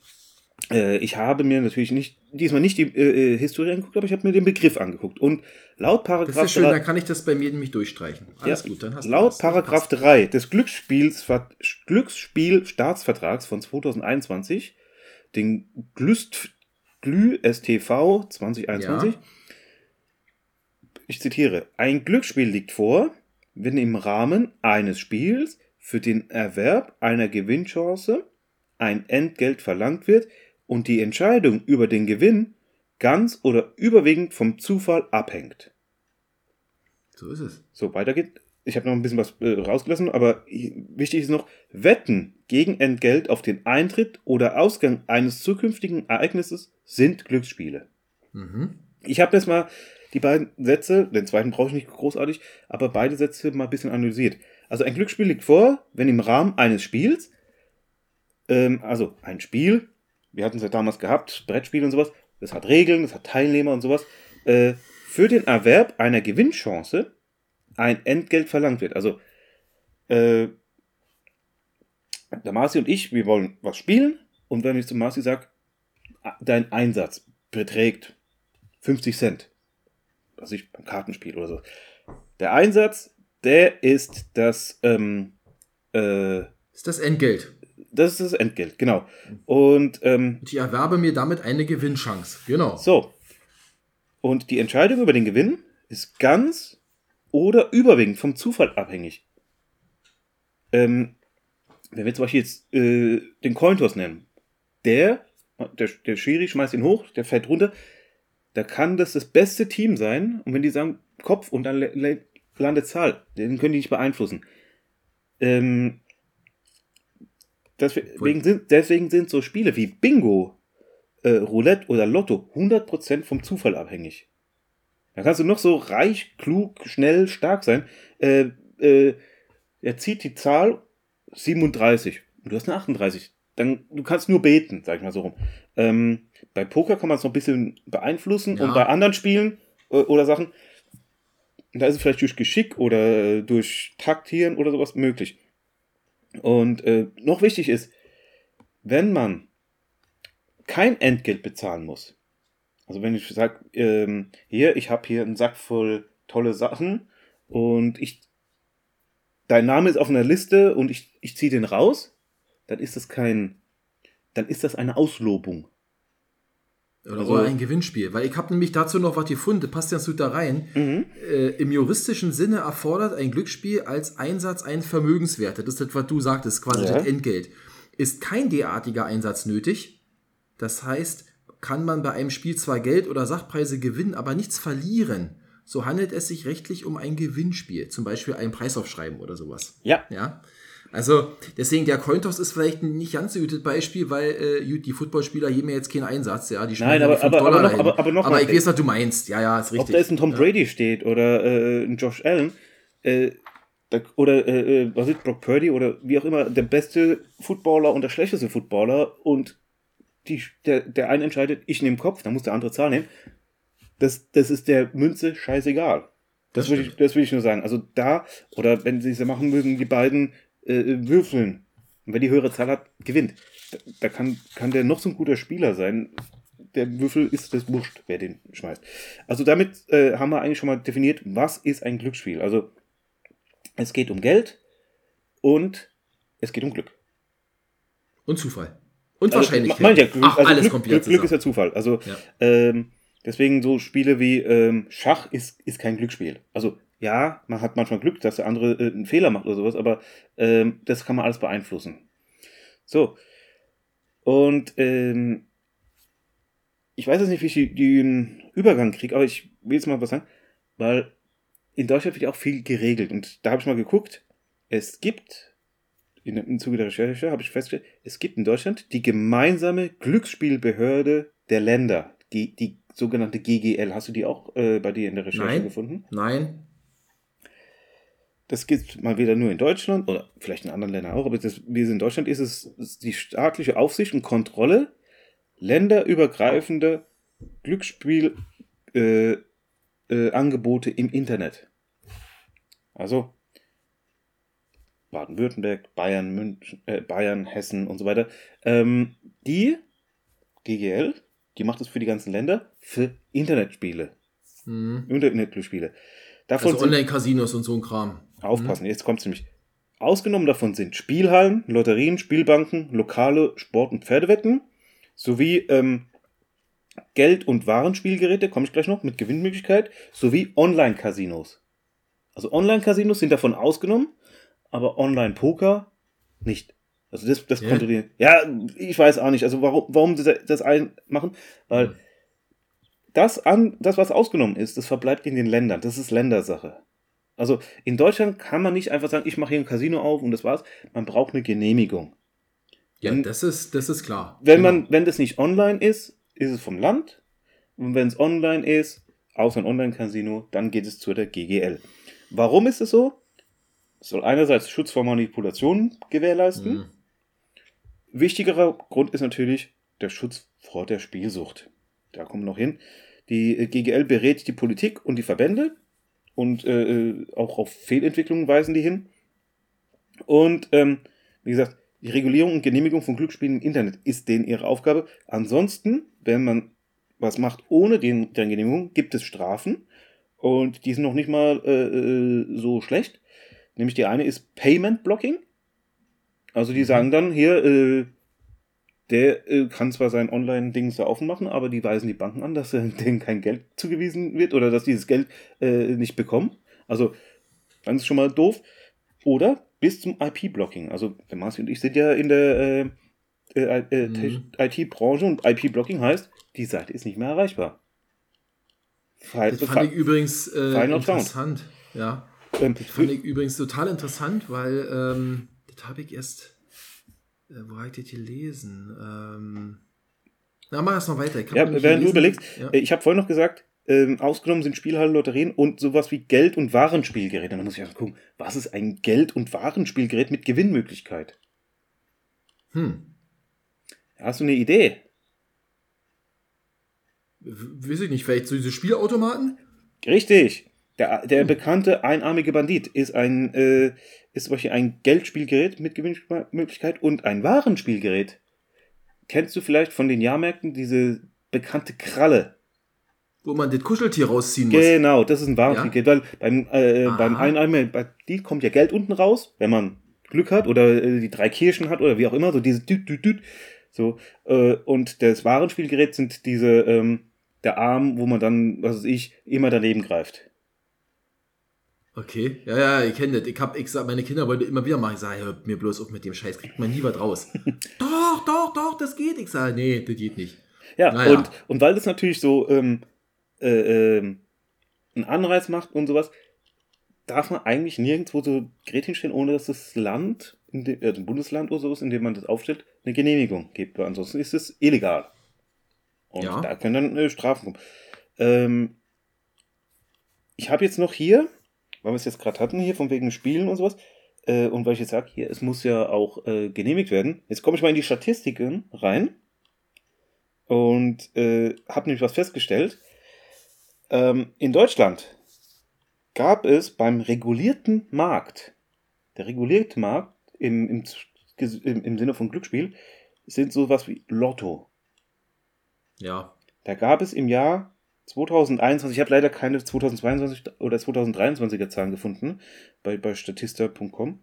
äh, ich habe mir natürlich nicht, diesmal nicht die äh, äh, Historie angeguckt, aber ich habe mir den Begriff angeguckt. Und laut Das Paragraph ist schön, drei- dann kann ich das bei mir nämlich durchstreichen. Alles Ja, gut, dann hast du laut das. Paragraph Passt. 3 des Glücksspiels, Glücksspielstaatsvertrags von 2021, den Glüst, Glü STV 2021, Ja. Ich zitiere, ein Glücksspiel liegt vor, wenn im Rahmen eines Spiels für den Erwerb einer Gewinnchance ein Entgelt verlangt wird und die Entscheidung über den Gewinn ganz oder überwiegend vom Zufall abhängt. So ist es. So, weiter geht. Ich habe noch ein bisschen was äh, rausgelassen, aber wichtig ist noch, Wetten gegen Entgelt auf den Eintritt oder Ausgang eines zukünftigen Ereignisses sind Glücksspiele. Mhm. Ich habe jetzt mal die beiden Sätze, den zweiten brauche ich nicht großartig, aber beide Sätze mal ein bisschen analysiert. Also ein Glücksspiel liegt vor, wenn im Rahmen eines Spiels, ähm, also ein Spiel, wir hatten es ja damals gehabt, Brettspiel und sowas, das hat Regeln, das hat Teilnehmer und sowas, äh, für den Erwerb einer Gewinnchance ein Entgelt verlangt wird. Also äh, der Marci und ich, wir wollen was spielen und wenn ich zu Marci sage, dein Einsatz beträgt 50 Cent, was ich beim Kartenspiel oder so. Der Einsatz, der ist das, ähm, äh, Ist das Entgelt. das ist das Entgelt, genau. Und ähm, ich erwerbe mir damit eine Gewinnchance. Genau. so. Und die Entscheidung über den Gewinn ist ganz oder überwiegend vom Zufall abhängig. Ähm, wenn wir zum Beispiel jetzt äh, den Cointoss nennen, der, der, der Schiri schmeißt ihn hoch, der fällt runter, da kann das das beste Team sein. Und wenn die sagen Kopf und dann landet Zahl, den können die nicht beeinflussen. Ähm, deswegen, sind, deswegen sind so Spiele wie Bingo, äh, Roulette oder Lotto 100% vom Zufall abhängig. Da kannst du noch so reich, klug, schnell, stark sein. Äh, äh, er zieht die Zahl 37 und du hast eine 38. Dann, du kannst nur beten, sag ich mal so rum. Ähm, bei Poker kann man es noch ein bisschen beeinflussen Ja. und bei anderen Spielen äh, oder Sachen, da ist es vielleicht durch Geschick oder durch Taktieren oder sowas möglich. Und äh, noch wichtig ist, wenn man kein Entgelt bezahlen muss, also wenn ich sage, ähm, hier, ich habe hier einen Sack voll tolle Sachen und ich, dein Name ist auf einer Liste und ich, ich ziehe den raus, dann ist das kein, dann ist das eine Auslobung. Oder, Also- ein Gewinnspiel. Weil ich habe nämlich dazu noch was gefunden, passt ganz gut da rein. Äh, Im juristischen Sinne erfordert ein Glücksspiel als Einsatz ein Vermögenswerte. Das ist das, was du sagtest, quasi Ja. das Entgelt. Ist kein derartiger Einsatz nötig. Das heißt, kann man bei einem Spiel zwar Geld oder Sachpreise gewinnen, aber nichts verlieren. So handelt es sich rechtlich um ein Gewinnspiel, zum Beispiel ein Preisaufschreiben oder sowas. Ja. Ja. Also, deswegen, der Cointoss ist vielleicht ein nicht ganz so gutes Beispiel, weil äh, die Footballspieler geben ja jetzt keinen Einsatz, ja. Die Nein, aber- aber- aber noch- aber- aber noch aber mal, ich weiß, was du meinst. Ja, ja, ist richtig. Ob da jetzt ein Tom Brady steht oder äh, ein Josh Allen äh, da, oder äh, äh, was ist Brock Purdy oder wie auch immer der beste Footballer und der schlechteste Footballer und die, der, der eine entscheidet, ich nehme Kopf, dann muss der andere Zahl nehmen. Das, das ist der Münze scheißegal. Das, Das würde ich, das will ich nur sagen. Also da, oder wenn sie es machen müssen, die beiden äh, würfeln. Und wer die höhere Zahl hat, gewinnt. Da, da kann, kann der noch so ein guter Spieler sein. Der Würfel ist das Wurscht, wer den schmeißt. Also damit äh, haben wir eigentlich schon mal definiert, was ist ein Glücksspiel. Also es geht um Geld und es geht um Glück. Und Zufall. Und Also, Wahrscheinlichkeit. meine ich ja, Glück, Ach, also alles Glück, kommt Glück, Glück ist ja Zufall. Also Ja. ähm, deswegen so Spiele wie ähm, Schach ist, ist kein Glücksspiel. Also ja, man hat manchmal Glück, dass der andere äh, einen Fehler macht oder sowas, aber ähm, das kann man alles beeinflussen. So. Und ähm, ich weiß jetzt nicht, wie ich den Übergang kriege, aber ich will jetzt mal was sagen, weil in Deutschland wird ja auch viel geregelt. Und da habe ich mal geguckt, es gibt, in, im Zuge der Recherche habe ich festgestellt, es gibt in Deutschland die gemeinsame Glücksspielbehörde der Länder, die, die sogenannte GGL. Hast du die auch äh, bei dir in der Recherche Nein. gefunden? Nein. Das gibt mal wieder nur in Deutschland oder vielleicht in anderen Ländern auch, aber das, wie es in Deutschland ist, ist ist die staatliche Aufsicht und Kontrolle länderübergreifende Glücksspielangebote äh, äh, im Internet. Also Baden-Württemberg, Bayern, München, äh, Bayern, Hessen und so weiter. Ähm, die GGL, die macht es für die ganzen Länder für Internetspiele, Hm. Internetglücksspiele. Davon Also Online-Casinos und so ein Kram. Aufpassen, jetzt kommt es nämlich. Ausgenommen davon sind Spielhallen, Lotterien, Spielbanken, lokale Sport- und Pferdewetten sowie ähm, Geld- und Warenspielgeräte, komme ich gleich noch, mit Gewinnmöglichkeit, sowie Online-Casinos. Also Online-Casinos sind davon ausgenommen, aber Online-Poker nicht. Also das, das Ja. kontrollieren. Ja, ich weiß auch nicht. Also warum, warum sie das ein machen? Weil Mhm. das, an, das, was ausgenommen ist, das verbleibt in den Ländern. Das ist Ländersache. Also in Deutschland kann man nicht einfach sagen, ich mache hier ein Casino auf und das war's. Man braucht eine Genehmigung. Ja, Wenn- das ist, das ist klar. Wenn Genau. man, wenn das nicht online ist, ist es vom Land. Und wenn es online ist, außer ein Online-Casino, dann geht es zu der GGL. Warum ist es so? Es soll einerseits Schutz vor Manipulationen gewährleisten. Hm. Wichtigerer Grund ist natürlich der Schutz vor der Spielsucht. Da kommen wir noch hin. Die äh, GGL berät die Politik und die Verbände und äh, äh, auch auf Fehlentwicklungen weisen die hin. Und ähm, wie gesagt, die Regulierung und Genehmigung von Glücksspielen im Internet ist denen ihre Aufgabe. Ansonsten, wenn man was macht ohne den, deren Genehmigung, gibt es Strafen. Und die sind noch nicht mal äh, äh, so schlecht. Nämlich die eine ist Payment Blocking. Also die sagen dann hier, äh, der äh, kann zwar sein Online-Dings da offen machen, aber die weisen die Banken an, dass äh, denen kein Geld zugewiesen wird oder dass dieses Geld äh, nicht bekommen. Also, dann ist schon mal doof. Oder bis zum IP-Blocking. Also, der Marci und ich sind ja in der äh, äh, äh, Mhm. IT-Branche und IP-Blocking heißt, die Seite ist nicht mehr erreichbar. Fall, Das fand ich übrigens Final Sound. interessant. Ja. ähm, Das fand ich übrigens total interessant, weil ähm, das habe ich erst. Äh, wo habe ich das gelesen? Ähm, na, mach erst mal weiter. Ja, während du überlegst, Ja. äh, ich habe vorhin noch gesagt, ähm, ausgenommen sind Spielhallen, Lotterien und sowas wie Geld- und Warenspielgeräte. Da muss ich erst gucken, was ist ein Geld- und Warenspielgerät mit Gewinnmöglichkeit? Hm. Hast du eine Idee? W- Weiß ich nicht, vielleicht so diese Spielautomaten? Richtig. Der, der bekannte einarmige Bandit ist ein, äh, ist zum Beispiel ein Geldspielgerät mit Gewinnmöglichkeit und ein Warenspielgerät. Kennst du vielleicht von den Jahrmärkten diese bekannte Kralle? Wo man das Kuscheltier rausziehen muss. Genau, das ist ein Warenspielgerät, weil beim, äh, Aha. beim einarmigen Bandit kommt ja Geld unten raus, wenn man Glück hat oder äh, die drei Kirschen hat oder wie auch immer, so diese düt, düt, düt, so, äh, und das Warenspielgerät sind diese, ähm, der Arm, wo man dann, was weiß ich, immer daneben greift. Okay, ja, ja, ich kenne das. Ich hab, ich sag, meine Kinder wollten immer wieder machen. Ich sage, hör mir bloß auf mit dem Scheiß, kriegt man nie was raus. doch, doch, doch, das geht. Ich sage, nee, das geht nicht. Ja, Naja. und, und weil das natürlich so ähm, äh, ähm, einen Anreiz macht und sowas, darf man eigentlich nirgendwo so Gerät hinstellen, ohne dass das Land in dem, äh, Bundesland oder sowas, in dem man das aufstellt, eine Genehmigung gibt. Weil ansonsten ist es illegal. Und Ja. da können dann äh, Strafen kommen. Ähm, ich habe jetzt noch hier, weil wir es jetzt gerade hatten, hier von wegen Spielen und sowas, äh, und weil ich jetzt sage, hier, es muss ja auch äh, genehmigt werden. Jetzt komme ich mal in die Statistiken rein und äh, habe nämlich was festgestellt. Ähm, in Deutschland gab es beim regulierten Markt, der regulierte Markt im, im, im, im Sinne von Glücksspiel, sind sowas wie Lotto. Ja. Da gab es im Jahr 2021, ich habe leider keine 2022 oder 2023er Zahlen gefunden bei, bei statista.com.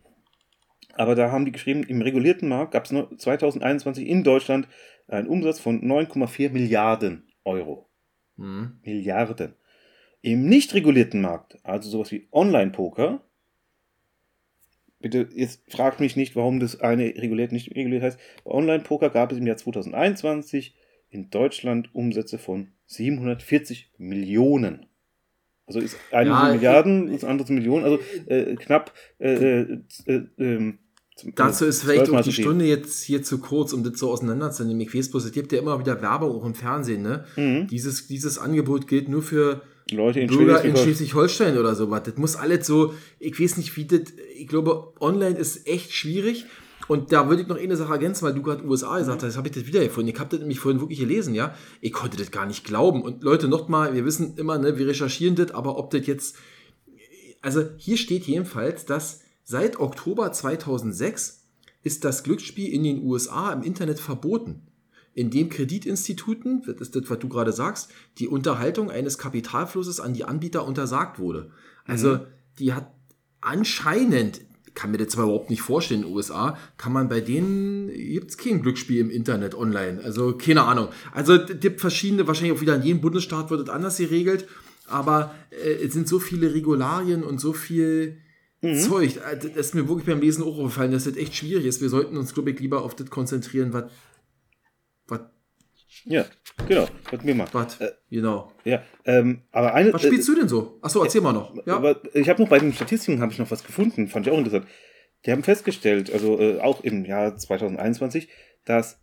Aber da haben die geschrieben, im regulierten Markt gab es 2021 in Deutschland einen Umsatz von 9,4 Milliarden Euro. Mhm. Milliarden. Im nicht regulierten Markt, also sowas wie Online-Poker, bitte jetzt fragt mich nicht, warum das eine reguliert, nicht reguliert heißt. Bei Online-Poker gab es im Jahr 2021 in Deutschland Umsätze von 740 Millionen. Also ist eine Ja, Milliarden, das andere Millionen, also äh, knapp äh, äh, äh, ähm, zum- Dazu äh, ist vielleicht auch die. Stunde jetzt hier zu kurz, um das so auseinanderzunehmen. Ich weiß bloß, es gibt ja immer wieder Werbung auch im Fernsehen, ne? Mhm. Dieses, dieses Angebot gilt nur für Leute in Bürger in Schleswig-Holstein. Schleswig-Holstein oder sowas. Das muss alles so, ich weiß nicht, wie das, ich glaube, online ist echt schwierig. Und da würde ich noch eine Sache ergänzen, weil du gerade USA gesagt hast, habe ich das wieder gefunden. Ich habe das nämlich vorhin wirklich gelesen, ja. Ich konnte das gar nicht glauben. Und Leute, nochmal, wir wissen immer, ne, wir recherchieren das, aber ob das jetzt, also hier steht jedenfalls, dass seit Oktober 2006 ist das Glücksspiel in den USA im Internet verboten indem Kreditinstituten, das ist das, was du gerade sagst, die Unterhaltung eines Kapitalflusses an die Anbieter untersagt wurde. Also die hat anscheinend, kann mir das zwar überhaupt nicht vorstellen in den USA, kann man bei denen, gibt es kein Glücksspiel im Internet online. Also keine Ahnung. Also es gibt verschiedene, wahrscheinlich auch wieder in jedem Bundesstaat wird das anders geregelt, aber äh, es sind so viele Regularien und so viel Zeug. Äh, Das ist mir wirklich beim Lesen auch aufgefallen, dass das echt schwierig ist. Wir sollten uns, glaube ich, lieber auf das konzentrieren, was was Ja, genau, was mir macht. was? genau. Ja, ähm, aber eine. Was spielst du denn so? Achso, erzähl mal noch. Ja. Aber ich habe noch bei den Statistiken habe ich noch was gefunden, fand ich auch interessant. Die haben festgestellt, also äh, auch im Jahr 2021, dass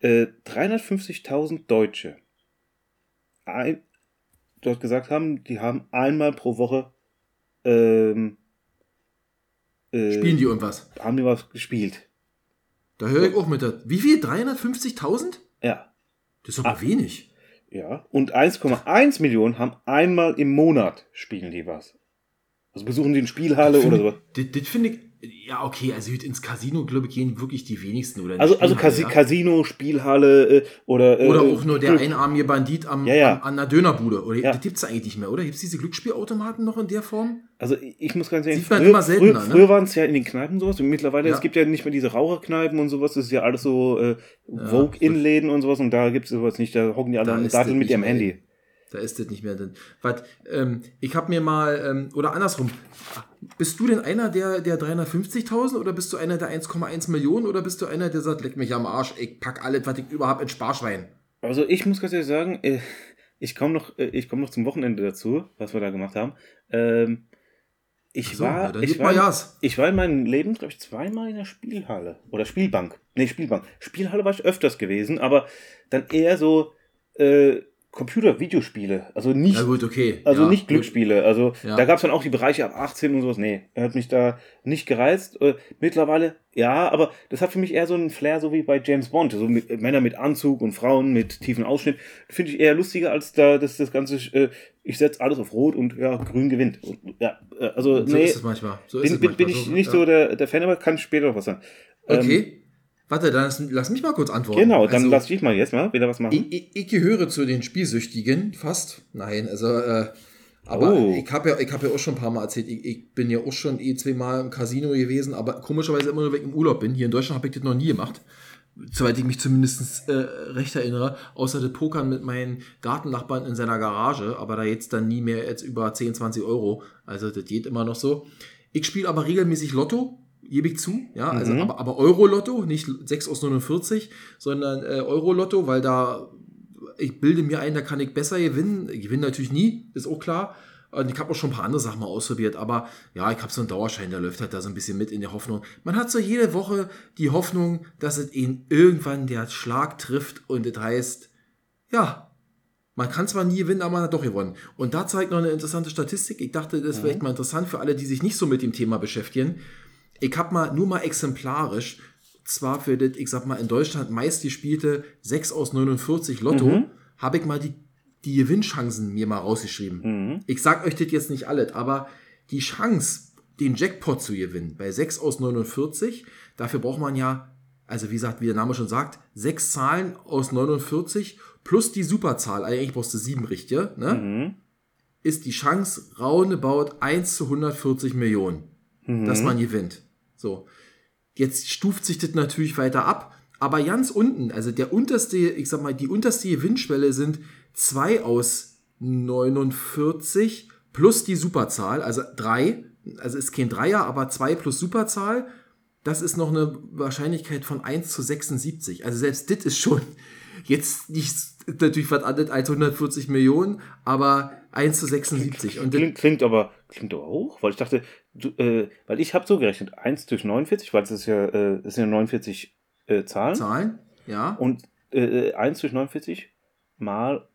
äh, 350.000 Deutsche ein, dort gesagt haben, die haben einmal pro Woche ähm, äh, Spielen die irgendwas? haben die was gespielt. Da höre ich auch mit. Wie viel? 350.000? Ja, Das ist aber wenig. ja. Und 1,1 Millionen haben einmal im Monat spielen die was. Also besuchen die eine Spielhalle oder sowas. Das, das finde ich. Ja, okay, also ins Casino, glaube ich, gehen wirklich die wenigsten. Oder Also, also Casi ja? Casino, Spielhalle äh, oder. Äh, Oder auch nur der einarmige Bandit am, Ja, ja. am, an der Dönerbude. Oder Ja. das gibt es eigentlich nicht mehr, oder? Gibt es diese Glücksspielautomaten noch in der Form? Also ich muss ganz ehrlich man früher, immer seltener, früher, ne? früher waren es ja in den Kneipen sowas und mittlerweile, Ja. es gibt ja nicht mehr diese Raucherkneipen und sowas, das ist ja alles so äh, Vogue-In-Läden und sowas und da gibt es sowas nicht, da hocken die alle Da am ist Datteln mit ihrem. Handy. Da ist das nicht mehr drin. Was, ähm, ich habe mir mal, ähm, oder andersrum, bist du denn einer der, der 350.000 oder bist du einer der 1,1 Millionen oder bist du einer, der sagt, leck mich am Arsch, ich pack alles, was ich überhaupt ins Sparschwein? Also ich muss ganz ehrlich sagen, äh, ich komme noch, äh, ich komme noch zum Wochenende dazu, was wir da gemacht haben. Ähm, ich so, war, ja, ich war, Gas. ich war in meinem Leben, glaube ich, zweimal in der Spielhalle oder Spielbank. Nee, Spielbank. Spielhalle war ich öfters gewesen, aber dann eher so äh, Computer-Videospiele. Also nicht Na gut, okay. Also ja, nicht gut. Glücksspiele. Also Ja. da gab es dann auch die Bereiche ab 18 und sowas. Nee, er hat mich da nicht gereizt. Äh, mittlerweile, ja, aber das hat für mich eher so einen Flair, so wie bei James Bond. So mit, äh, Männer mit Anzug und Frauen mit tiefen Ausschnitt. Finde ich eher lustiger, als da das, das Ganze, äh, ich setze alles auf Rot und ja, grün gewinnt. Und, ja, also So nee, ist es manchmal. So ist bin, es bin, manchmal. bin ich so, nicht ja. so der, der Fan, aber kann später noch was sagen. Ähm, Okay. Warte, dann lass, mich mal kurz antworten. Genau, dann Also, lass ich mal jetzt mal wieder was machen. Ich, ich, ich gehöre zu den Spielsüchtigen, fast. Nein, also, äh, aber Oh. ich habe ja, ich hab ja auch schon ein paar Mal erzählt, ich, ich bin ja auch schon eh zweimal im Casino gewesen, aber komischerweise immer nur, wenn ich im Urlaub bin. Hier in Deutschland habe ich das noch nie gemacht. Soweit ich mich zumindest äh, recht erinnere, außer das Pokern mit meinen Gartennachbarn in seiner Garage, aber da jetzt dann nie mehr jetzt über 10, 20 Euro. Also das geht immer noch so. Ich spiele aber regelmäßig Lotto, gebe ich zu, ja, also Mhm. aber, aber Euro-Lotto, nicht 6 aus 49, sondern äh, Euro-Lotto, weil da ich bilde mir ein, da kann ich besser gewinnen. Ich gewinne natürlich nie, ist auch klar. Und ich habe auch schon ein paar andere Sachen mal ausprobiert, aber ja, ich habe so einen Dauerschein, der läuft halt da so ein bisschen mit in der Hoffnung. Man hat so jede Woche die Hoffnung, dass es ihn irgendwann der Schlag trifft und das heißt, ja, man kann zwar nie gewinnen, aber man hat doch gewonnen. Und da zeigt noch eine interessante Statistik. Ich dachte, das wäre echt mal interessant für alle, die sich nicht so mit dem Thema beschäftigen. Ich habe mal nur mal exemplarisch, zwar für das, ich sag mal, in Deutschland meist gespielte 6 aus 49 Lotto, habe ich mal die, die Gewinnchancen mir mal rausgeschrieben. Ich sag euch das jetzt nicht alles, aber die Chance, den Jackpot zu gewinnen, bei 6 aus 49, dafür braucht man ja, also wie gesagt, wie der Name schon sagt, sechs Zahlen aus 49 plus die Superzahl, also eigentlich brauchst du sieben richtige, ne? ist die Chance roundabout 1 zu 140 Millionen, dass man gewinnt. So. Jetzt stuft sich das natürlich weiter ab, aber ganz unten, also der unterste, ich sag mal, die unterste Gewinnschwelle sind 2 aus 49 plus die Superzahl, also 3, also ist kein Dreier, aber 2 plus Superzahl, das ist noch eine Wahrscheinlichkeit von 1 zu 76. Also selbst das ist schon jetzt nicht natürlich was anderes als 140 Millionen, aber 1 zu 76. Und das, Klingt, klingt aber klingt aber hoch, weil ich dachte, du, äh, weil ich habe so gerechnet, 1 durch 49, weil es ist ja, äh, es sind ja 49 äh, Zahlen. Zahlen, ja. Und äh, 1 durch 49 mal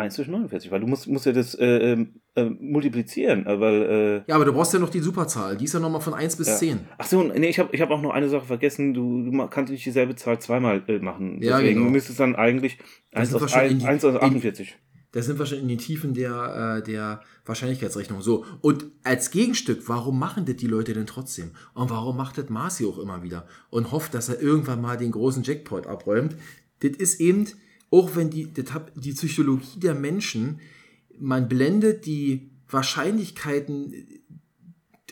1 durch 49, weil du musst, musst ja das äh, ähm, äh, multiplizieren, äh, weil äh, Ja, aber du brauchst ja noch die Superzahl. Die ist ja nochmal von 1 bis ja. 10. Ach so, nee, ich habe ich hab auch noch eine Sache vergessen. Du, du kannst nicht dieselbe Zahl zweimal äh, machen. Ja, Deswegen genau. müsstest dann eigentlich Das 1 sind wir aus, schon in 1, die- 1 aus in- 48. Da sind wir schon in den Tiefen der, äh, der Wahrscheinlichkeitsrechnung. So. Und als Gegenstück, warum machen das die Leute denn trotzdem? Und warum macht das Marci auch immer wieder? Und hofft, dass er irgendwann mal den großen Jackpot abräumt. Das ist eben, auch wenn die, die Psychologie der Menschen, man blendet die Wahrscheinlichkeiten,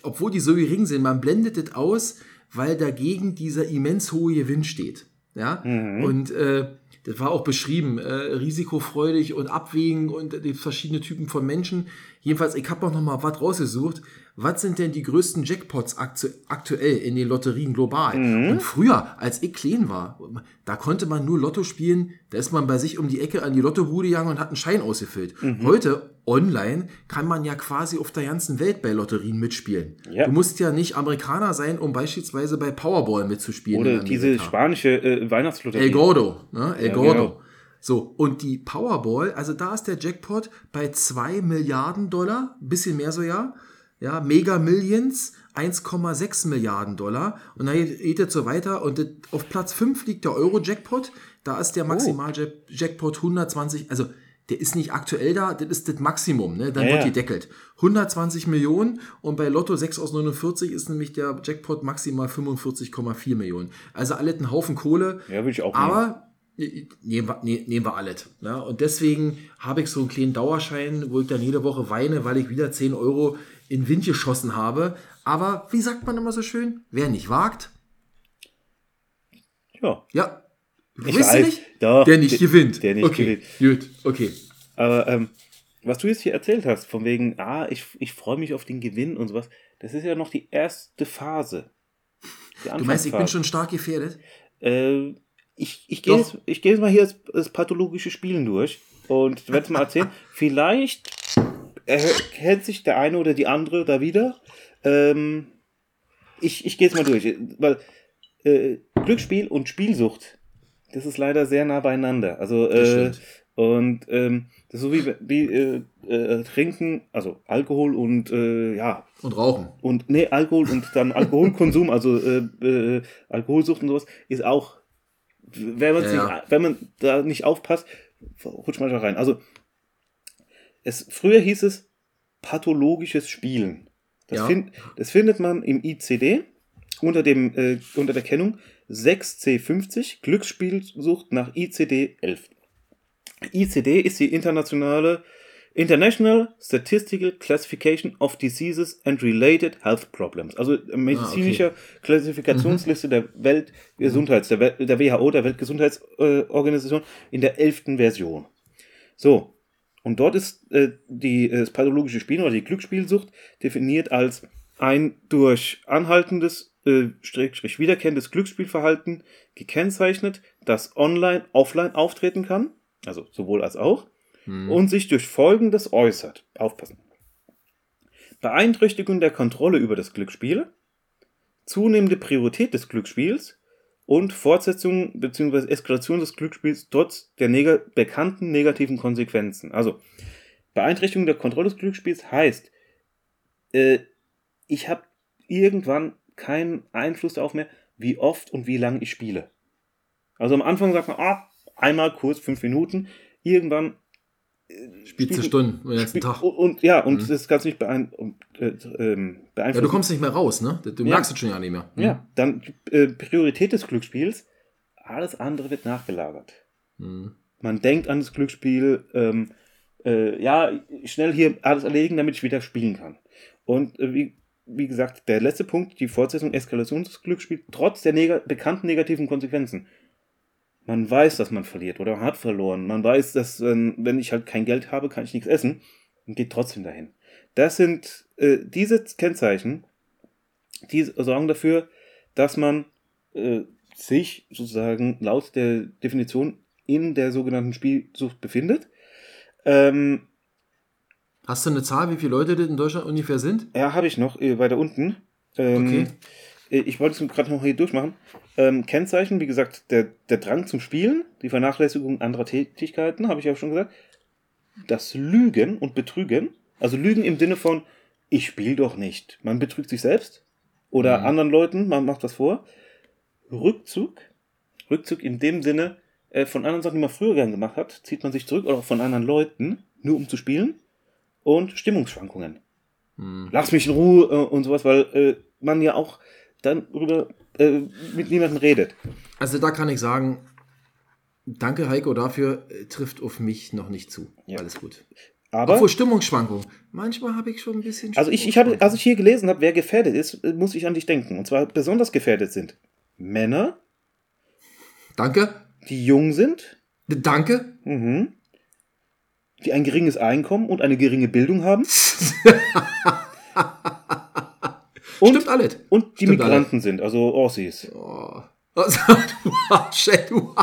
obwohl die so gering sind, man blendet das aus, weil dagegen dieser immens hohe Gewinn steht. Ja? Und äh, das war auch beschrieben, äh, risikofreudig und abwägen und die verschiedene Typen von Menschen. Jedenfalls, ich habe auch noch mal was rausgesucht. Was sind denn die größten Jackpots aktu aktuell in den Lotterien global? Und früher, als ich klein war, da konnte man nur Lotto spielen, da ist man bei sich um die Ecke an die Lottobude gegangen und hat einen Schein ausgefüllt. Heute, online, kann man ja quasi auf der ganzen Welt bei Lotterien mitspielen. Ja. Du musst ja nicht Amerikaner sein, um beispielsweise bei Powerball mitzuspielen. Oder diese spanische äh, Weihnachtslotterie. El Gordo, ne? El Ja, Gordo. genau. So, und die Powerball, also da ist der Jackpot bei 2 Milliarden Dollar, bisschen mehr so ja, ja, Mega Millions, 1,6 Milliarden Dollar. Und dann geht es so weiter und auf Platz 5 liegt der Euro-Jackpot, da ist der Maximal-Jackpot 120, also der ist nicht aktuell da, das ist das Maximum, ne? dann Ja, wird ja. gedeckelt. 120 Millionen und bei Lotto 6 aus 49 ist nämlich der Jackpot maximal 45,4 Millionen. Also alles ein Haufen Kohle. Ja, will ich auch nehmen. Aber nehmen wir, ne- nehmen wir alles. Ne? Und deswegen habe ich so einen kleinen Dauerschein, wo ich dann jede Woche weine, weil ich wieder 10 Euro in den Wind geschossen habe. Aber wie sagt man immer so schön? Wer nicht wagt, Ja. ja. Ich ihr weiß. nicht? Doch, der nicht der- gewinnt. der nicht okay. Gut, okay. Aber ähm, was du jetzt hier erzählt hast, von wegen, ah, ich, ich freue mich auf den Gewinn und sowas, das ist ja noch die erste Phase. Die Du meinst, ich bin schon stark gefährdet? Äh, ich ich gehe jetzt, ich geh jetzt mal hier das, das pathologische Spielen durch und werde es mal erzählen. Vielleicht erkennt sich der eine oder die andere da wieder. Ähm, ich ich gehe jetzt mal durch, weil äh, Glücksspiel und Spielsucht, das ist leider sehr nah beieinander. Also äh, und ähm, das ist so wie, wie äh, äh, Trinken, also Alkohol und äh, ja, Und rauchen. und nee, Alkohol und dann Alkoholkonsum, also äh, äh, Alkoholsucht und sowas, ist auch, wenn man, Ja, nicht, ja. wenn man da nicht aufpasst, rutscht man da rein. Also es, früher hieß es pathologisches Spielen. Das, Ja. find, das findet man im ICD unter, dem, äh, unter der Kennung 6C50 Glücksspielsucht nach ICD 11. ICD ist die internationale International Statistical Classification of Diseases and Related Health Problems. Also äh, medizinische Klassifikationsliste der Weltgesundheits, der, der WHO, der Weltgesundheitsorganisation, in der elften Version. So. Und dort ist äh, die, äh, das pathologische Spielen oder die Glücksspielsucht definiert als ein durch anhaltendes, äh, Schrägstrich wiederkehrendes Glücksspielverhalten gekennzeichnet, das online, offline auftreten kann, also sowohl als auch, und sich durch Folgendes äußert. Aufpassen. Beeinträchtigung der Kontrolle über das Glücksspiel, zunehmende Priorität des Glücksspiels und Fortsetzung bzw. Eskalation des Glücksspiels trotz der neg bekannten negativen Konsequenzen. Also, Beeinträchtigung der Kontrolle des Glücksspiels heißt, äh, ich habe irgendwann keinen Einfluss darauf mehr, wie oft und wie lang ich spiele. Also am Anfang sagt man, ah, einmal kurz, fünf Minuten. Irgendwann Spielst du Stunden, den ganzen Tag. Und, und ja, und Mhm. das kannst du nicht beein und, äh, ähm, Ja, beeinflussen. du kommst nicht mehr raus, ne? Du Ja. merkst es schon ja nicht mehr. Mhm. Ja, dann äh, Priorität des Glücksspiels. Alles andere wird nachgelagert. Mhm. Man denkt an das Glücksspiel, ähm, äh, ja, schnell hier alles erlegen, damit ich wieder spielen kann. Und äh, wie, wie gesagt, der letzte Punkt, die Fortsetzung, Eskalation des Glücksspiels, trotz der neg bekannten negativen Konsequenzen. Man weiß, dass man verliert oder man hat verloren. Man weiß, dass, ähm, wenn ich halt kein Geld habe, kann ich nichts essen und geht trotzdem dahin. Das sind äh, diese Kennzeichen, die sorgen dafür, dass man äh, sich sozusagen laut der Definition in der sogenannten Spielsucht befindet. Ähm, Hast du eine Zahl, wie viele Leute das in Deutschland ungefähr sind? ja, habe ich noch äh, weiter unten. Ähm, Okay. Äh, Ich wollte es gerade noch hier durchmachen. Ähm, Kennzeichen, wie gesagt, der, der Drang zum Spielen, die Vernachlässigung anderer Tätigkeiten, habe ich ja schon gesagt. Das Lügen und Betrügen. Also Lügen im Sinne von, ich spiele doch nicht. Man betrügt sich selbst oder Mhm. anderen Leuten, man macht was vor. Rückzug. Rückzug in dem Sinne, äh, von anderen Sachen, die man früher gern gemacht hat, zieht man sich zurück oder auch von anderen Leuten, nur um zu spielen. Und Stimmungsschwankungen Mhm. lass mich in Ruhe äh, und sowas, weil äh, man ja auch darüber äh, mit niemandem redet. Also da kann ich sagen, danke Heiko dafür, äh, trifft auf mich noch nicht zu. Ja. Alles gut. Aber, Obwohl Stimmungsschwankungen. Manchmal habe ich schon ein bisschen also ich, ich habe, als ich hier gelesen habe, wer gefährdet ist, äh, muss ich an dich denken. Und zwar besonders gefährdet sind Männer, Danke. die jung sind, Danke. mhm, die ein geringes Einkommen und eine geringe Bildung haben. und, Stimmt alles. und die Stimmt Migranten sind, also Aussies. Oh. Also, du Arsch, ey, du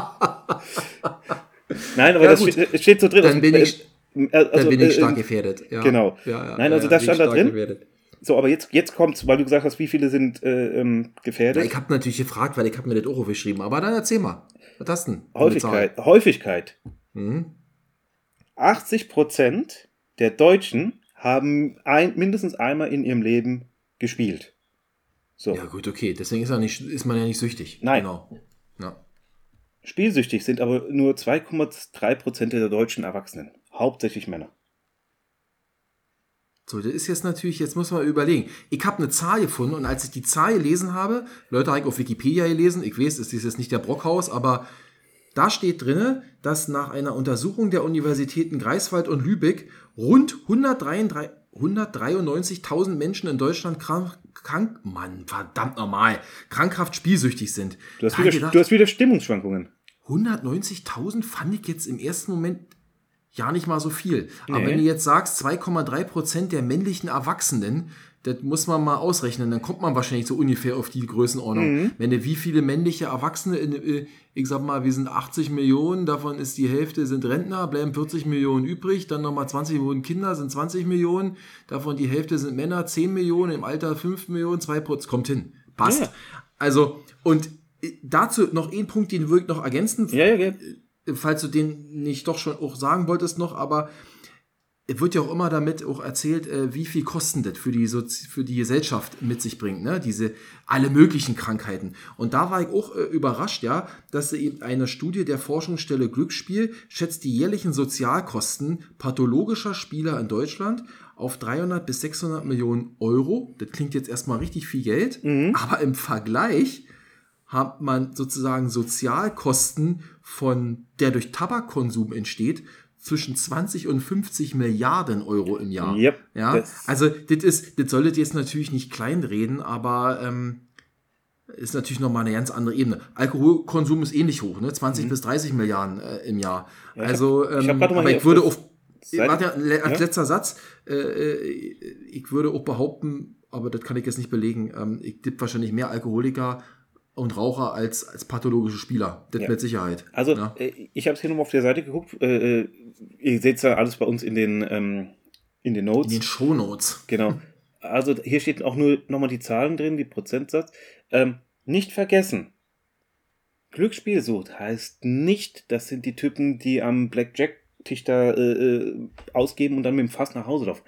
Nein, aber Ja, das steht, steht so drin. Dann also, bin ich, äh, also, dann bin ich äh, stark gefährdet. Ja. genau. Ja, Nein, also das stand da drin. gefährdet. So, aber jetzt, jetzt kommt's, weil du gesagt hast, wie viele sind äh, ähm, gefährdet. ich habe natürlich gefragt, weil ich habe mir das auch aufgeschrieben. Aber dann erzähl mal. Was hast du denn? Häufigkeit. Häufigkeit. Mhm. 80% der Deutschen haben ein, mindestens einmal in ihrem Leben gespielt. So. Ja gut, okay. Deswegen ist, nicht, ist man ja nicht süchtig. Nein. Genau. Ja. Spielsüchtig sind aber nur 2,3% der deutschen Erwachsenen. Hauptsächlich Männer. So, das ist jetzt natürlich, jetzt muss man überlegen. Ich habe eine Zahl gefunden und als ich die Zahl gelesen habe, Leute habe ich auf Wikipedia gelesen, ich weiß, es ist jetzt nicht der Brockhaus, aber da steht drin, dass nach einer Untersuchung der Universitäten Greifswald und Lübeck rund 133 193.000 Menschen in Deutschland krank, krank, Mann, verdammt normal, krankhaft spielsüchtig sind. Du hast, wieder, gedacht, du hast wieder Stimmungsschwankungen. 190.000 fand ich jetzt im ersten Moment ja nicht mal so viel. Aber Nee. wenn du jetzt sagst, 2,3 Prozent der männlichen Erwachsenen, das muss man mal ausrechnen, dann kommt man wahrscheinlich so ungefähr auf die Größenordnung. Mhm. Wenn du wie viele männliche Erwachsene, in, äh, ich sag mal, wir sind 80 Millionen, davon ist die Hälfte sind Rentner, bleiben 40 Millionen übrig, dann nochmal 20 Millionen Kinder, sind 20 Millionen, davon die Hälfte sind Männer, 10 Millionen, im Alter 5 Millionen, 2 Prozent, kommt hin. Passt. Ja. Also, und äh, dazu noch ein Punkt, den würde ich noch ergänzen, Ja, ja, ja. falls du den nicht doch schon auch sagen wolltest noch, aber es wird ja auch immer damit auch erzählt, äh, wie viel Kosten das für die, Sozi für die Gesellschaft mit sich bringt, ne? diese alle möglichen Krankheiten. Und da war ich auch äh, überrascht, ja, dass eben eine Studie der Forschungsstelle Glücksspiel schätzt die jährlichen Sozialkosten pathologischer Spieler in Deutschland auf 300 bis 600 Millionen Euro. Das klingt jetzt erstmal richtig viel Geld, aber im Vergleich hat man sozusagen Sozialkosten von der durch Tabakkonsum entsteht zwischen 20 und 50 Milliarden Euro im Jahr. Yep, ja, das- also das ist, das solltet ihr jetzt natürlich nicht kleinreden, aber ähm, ist natürlich nochmal eine ganz andere Ebene. Alkoholkonsum ist ähnlich hoch, ne? 20 bis 30 Milliarden äh, im Jahr. Mhm. Ja, ich also, hab- ich ähm, mal aber ich würde auf warte, als Ja? letzter Satz, äh, äh, ich würde auch behaupten, aber das kann ich jetzt nicht belegen, ähm, ich gibt wahrscheinlich mehr Alkoholiker und Raucher als, als pathologische Spieler. Das Ja. mit Sicherheit. Also, ja. äh, ich habe es hier nochmal auf der Seite geguckt. Äh, äh, ihr seht ja alles bei uns in den, ähm, in den Notes. in den Shownotes. Genau. also hier steht auch nur nochmal die Zahlen drin, die Prozentsatz. Ähm, nicht vergessen. Glücksspielsucht heißt nicht, das sind die Typen, die am Blackjack-Tisch da äh, äh, ausgeben und dann mit dem Fass nach Hause laufen.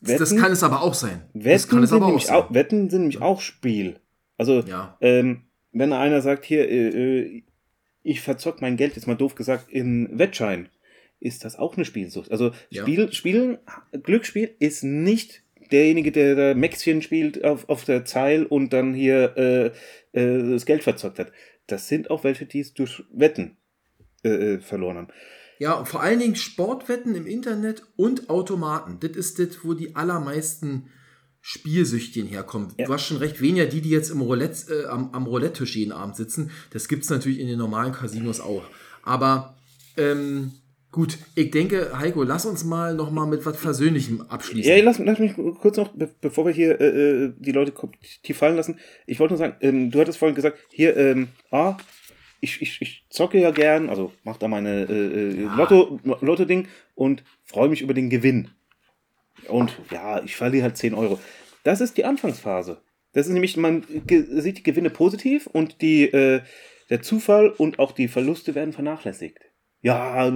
das kann es aber auch sein. das Wetten, kann es aber auch sein. auch, Wetten sind nämlich auch Spiel. Also, Ja. ähm, wenn einer sagt, hier, äh, äh, ich verzock mein Geld, jetzt mal doof gesagt, in Wettschein, ist das auch eine Spielsucht. Also, Ja. Spiel, Spielen, Glücksspiel ist nicht derjenige, der da Mäxchen spielt auf, auf der Zeil und dann hier äh, äh, das Geld verzockt hat. Das sind auch welche, die es durch Wetten äh, äh, verloren haben. Ja, und vor allen Dingen Sportwetten im Internet und Automaten. Das ist das, wo die allermeisten Spielsüchtchen herkommen. Ja. Du hast schon recht, weniger die, die jetzt im Roulette, äh, am, am Roulette-Tisch jeden Abend sitzen. Das gibt es natürlich in den normalen Casinos auch. Aber ähm, gut, ich denke, Heiko, lass uns mal noch mal mit was Versöhnlichem abschließen. Ja, lass, lass mich kurz noch, be bevor wir hier äh, äh, die Leute tief fallen lassen. Ich wollte nur sagen, ähm, du hattest vorhin gesagt, hier, ähm, ah, ich, ich, ich zocke ja gern, also mach da meine äh, äh, Lotto, Lotto-Ding und freue mich über den Gewinn. Und ja, ich verliere halt 10 Euro. Das ist die Anfangsphase. Das ist nämlich, man sieht die Gewinne positiv und die, äh, der Zufall und auch die Verluste werden vernachlässigt. Ja,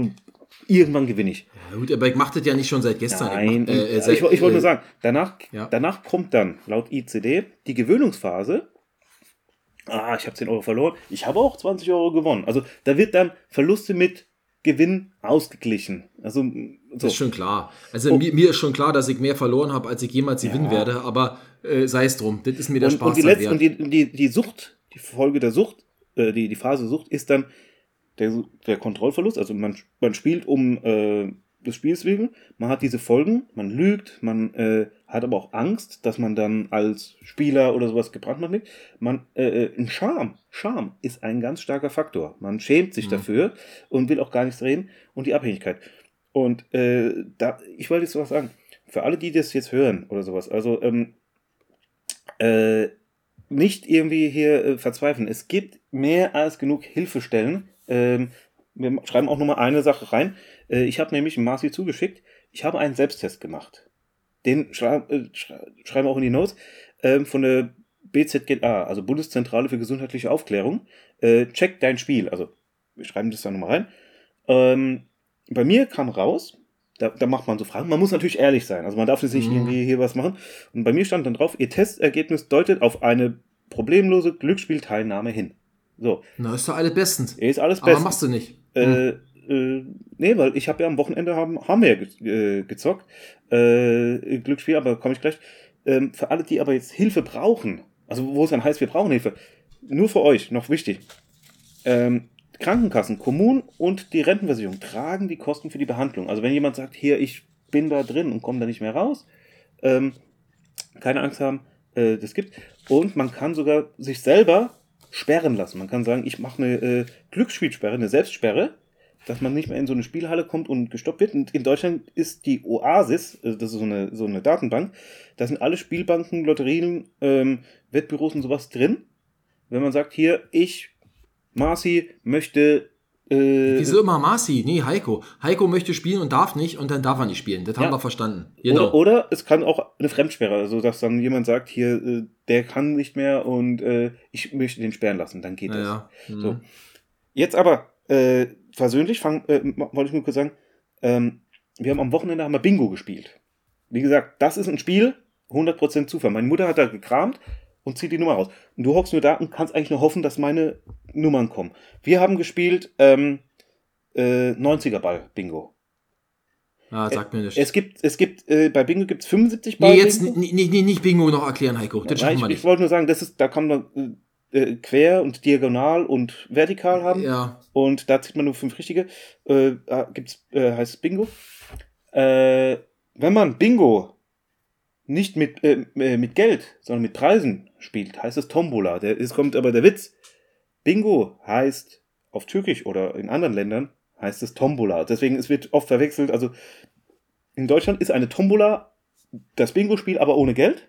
irgendwann gewinne ich. Ja, gut, aber ich mache das ja nicht schon seit gestern. Nein, ich, äh, äh, ich, seit, ich wollte äh, nur sagen, danach, ja. danach kommt dann laut ICD die Gewöhnungsphase. Ah, ich habe 10 Euro verloren. Ich habe auch 20 Euro gewonnen. Also da wird dann Verluste mit Gewinn ausgeglichen. Also so. Das ist schon klar. Also Oh. mir, mir ist schon klar, dass ich mehr verloren habe, als ich jemals gewinnen Ja. werde, aber äh, sei es drum. Das ist mir der und, Spaß und, die letzte, wert. und die, die, die Sucht, die Folge der Sucht, äh, die, die Phase Sucht ist dann der, der Kontrollverlust. Also man, man spielt um äh, des Spiels wegen, man hat diese Folgen, man lügt, man äh, hat aber auch Angst, dass man dann als Spieler oder sowas gebrandmarkt wird. Man, äh, äh, ein Scham, Scham ist ein ganz starker Faktor. Man schämt sich Mhm. dafür und will auch gar nichts reden und die Abhängigkeit. Und äh, da, ich wollte jetzt was sagen, für alle, die das jetzt hören oder sowas, also ähm, äh, nicht irgendwie hier äh, verzweifeln. Es gibt mehr als genug Hilfestellen. Ähm, wir schreiben auch nochmal eine Sache rein. Äh, ich habe nämlich Marci zugeschickt. Ich habe einen Selbsttest gemacht. Den schrei äh, schrei schreiben wir auch in die Notes. Ähm, von der BZGA, also Bundeszentrale für gesundheitliche Aufklärung. Äh, check dein Spiel. Also, wir schreiben das da nochmal rein. Ähm, bei mir kam raus, da, da macht man so Fragen. Man muss natürlich ehrlich sein. Also man darf jetzt nicht Mhm. irgendwie hier was machen. Und bei mir stand dann drauf, Ihr Testergebnis deutet auf eine problemlose Glücksspielteilnahme hin. So, Na, ist doch alles bestens. ist alles Aber besser. machst du nicht. Äh, äh, nee, weil ich habe ja am Wochenende haben, haben wir ja äh, gezockt. Äh, Glücksspiel, aber komme ich gleich. Ähm, für alle, die aber jetzt Hilfe brauchen, also wo es dann heißt, wir brauchen Hilfe, nur für euch, noch wichtig. Ähm, Krankenkassen, Kommunen und die Rentenversicherung tragen die Kosten für die Behandlung. Also wenn jemand sagt, hier, ich bin da drin und komme da nicht mehr raus, ähm, keine Angst haben, äh, das gibt. Und man kann sogar sich selber sperren lassen. Man kann sagen, ich mache eine äh, Glücksspielsperre, eine Selbstsperre, dass man nicht mehr in so eine Spielhalle kommt und gestoppt wird. Und in Deutschland ist die Oasis, also das ist so eine, so eine Datenbank, da sind alle Spielbanken, Lotterien, ähm, Wettbüros und sowas drin. Wenn man sagt, hier, ich, Marci, möchte. Äh, Wieso immer Marci? Nee, Heiko. Heiko möchte spielen und darf nicht und dann darf er nicht spielen. Das haben Ja. wir verstanden. Genau. Oder, oder es kann auch eine Fremdsperre, also dass dann jemand sagt, hier, äh, der kann nicht mehr und äh, ich möchte den sperren lassen, dann geht ja, das. Mhm. So. Jetzt aber, äh, versöhnlich, fang, äh, wollte ich nur kurz sagen, ähm, wir haben am Wochenende haben wir Bingo gespielt. Wie gesagt, das ist ein Spiel, 100% Zufall. Meine Mutter hat da gekramt und zieht die Nummer raus. Und du hockst nur da und kannst eigentlich nur hoffen, dass meine Nummern kommen. Wir haben gespielt ähm, äh, 90er-Ball Bingo. Ja, sagt mir nicht. Es gibt, es gibt, äh, bei Bingo gibt es 75 nee, jetzt nicht Bingo noch erklären, Heiko. Das Nein, ich, ich wollte nur sagen, das ist, da kann man äh, äh, quer und diagonal und vertikal haben. Ja, Und da zieht man nur fünf richtige. Äh, da gibt's, äh, heißt es Bingo. Äh, wenn man Bingo nicht mit, äh, äh, mit Geld, sondern mit Preisen spielt, heißt es Tombola. Der, es kommt aber der Witz. Bingo heißt auf Türkisch oder in anderen Ländern heißt es Tombola. Deswegen es wird oft verwechselt. Also in Deutschland ist eine Tombola das Bingo-Spiel, aber ohne Geld.